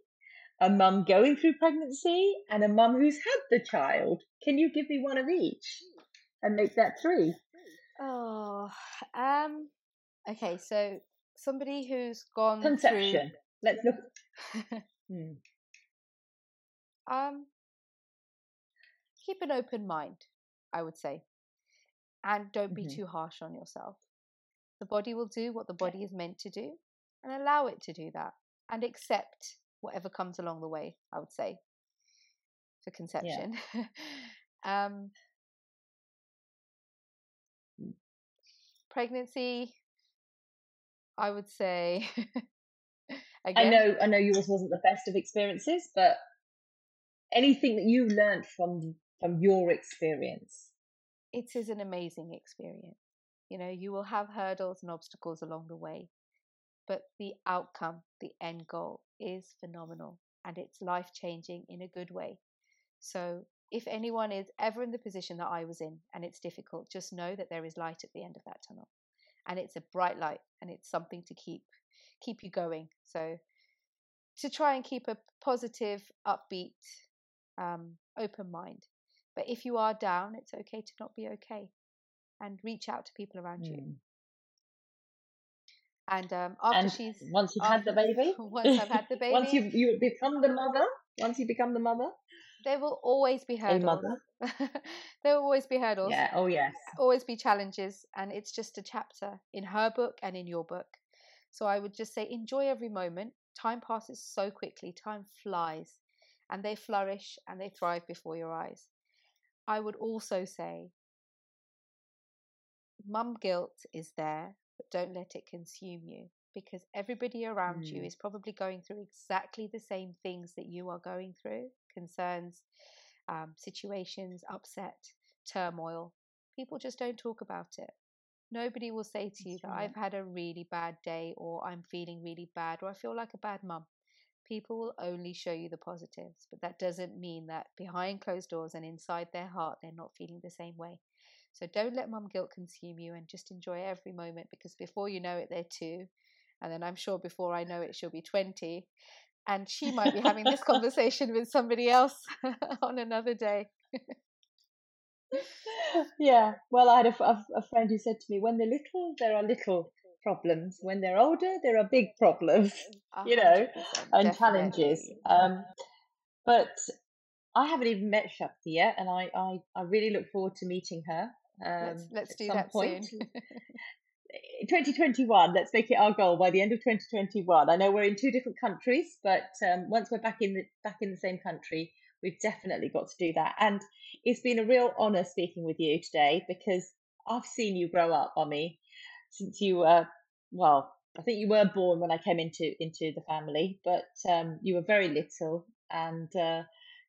a mum going through pregnancy, and a mum who's had the child. Can you give me one of each and make that three? Oh, um, okay. So somebody who's gone conception. Through... Let's look. hmm. Um, keep an open mind, I would say, and don't be mm-hmm. too harsh on yourself. The body will do what the body is meant to do, and allow it to do that, and accept whatever comes along the way. I would say for conception. Yeah. um, pregnancy, I would say. I know, I know yours wasn't the best of experiences, but anything that you learned from from your experience. It is an amazing experience. You know, you will have hurdles and obstacles along the way, but the outcome, the end goal, is phenomenal and it's life changing in a good way. So, if anyone is ever in the position that I was in and it's difficult, just know that there is light at the end of that tunnel. And it's a bright light and it's something to keep keep you going. So to try and keep a positive, upbeat, um, open mind. But if you are down, it's okay to not be okay and reach out to people around mm. you. And um, after and she's once you've after, had the baby, once I've had the baby, once you you become the mother, once you become the mother, there will always be hurdles. there will always be hurdles. Yeah. Oh yes. Always be challenges, and it's just a chapter in her book and in your book. So I would just say enjoy every moment. Time passes so quickly. Time flies, and they flourish and they thrive before your eyes. I would also say, mum guilt is there but don't let it consume you because everybody around mm. you is probably going through exactly the same things that you are going through concerns, um, situations, upset, turmoil. People just don't talk about it. Nobody will say to you That's that right. I've had a really bad day or I'm feeling really bad or I feel like a bad mum. People will only show you the positives, but that doesn't mean that behind closed doors and inside their heart they're not feeling the same way. So don't let mum guilt consume you and just enjoy every moment because before you know it, they're two. And then I'm sure before I know it, she'll be 20. And she might be having this conversation with somebody else on another day. yeah. Well, I had a, a, a friend who said to me, when they're little, there are little problems. When they're older, there are big problems, you know, and definitely. challenges. Um, but I haven't even met Shakti yet, and I, I, I really look forward to meeting her. Um, let's, let's do that point. soon. 2021 let's make it our goal by the end of 2021 i know we're in two different countries but um, once we're back in the back in the same country we've definitely got to do that and it's been a real honor speaking with you today because i've seen you grow up Amee since you were well i think you were born when i came into into the family but um, you were very little and uh,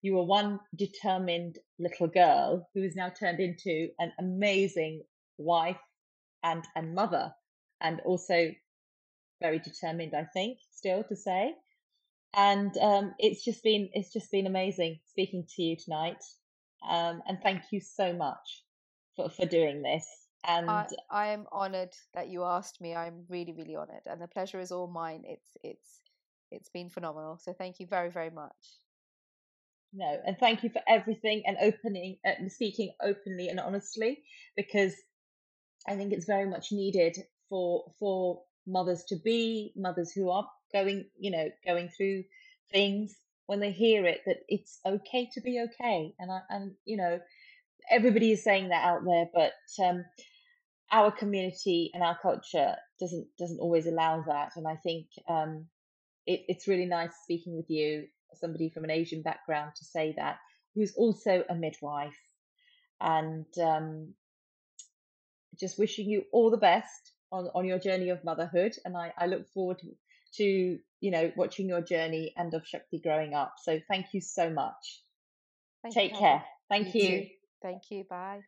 you were one determined little girl who is now turned into an amazing wife and and mother and also very determined i think still to say. And um, it's just been it's just been amazing speaking to you tonight. Um, and thank you so much for, for doing this. And I, I am honored that you asked me. I'm really really honored and the pleasure is all mine. It's it's it's been phenomenal. So thank you very very much no and thank you for everything and opening uh, speaking openly and honestly because i think it's very much needed for for mothers to be mothers who are going you know going through things when they hear it that it's okay to be okay. And I, and you know everybody is saying that out there but um our community and our culture doesn't doesn't always allow that. And i think um it, it's really nice speaking with you somebody from an Asian background to say that, who's also a midwife. And um, just wishing you all the best on, on your journey of motherhood. And I, I look forward to, to, you know, watching your journey and of Shakti growing up. So thank you so much. Thank Take you, care. Thank you. you. Thank you. Bye.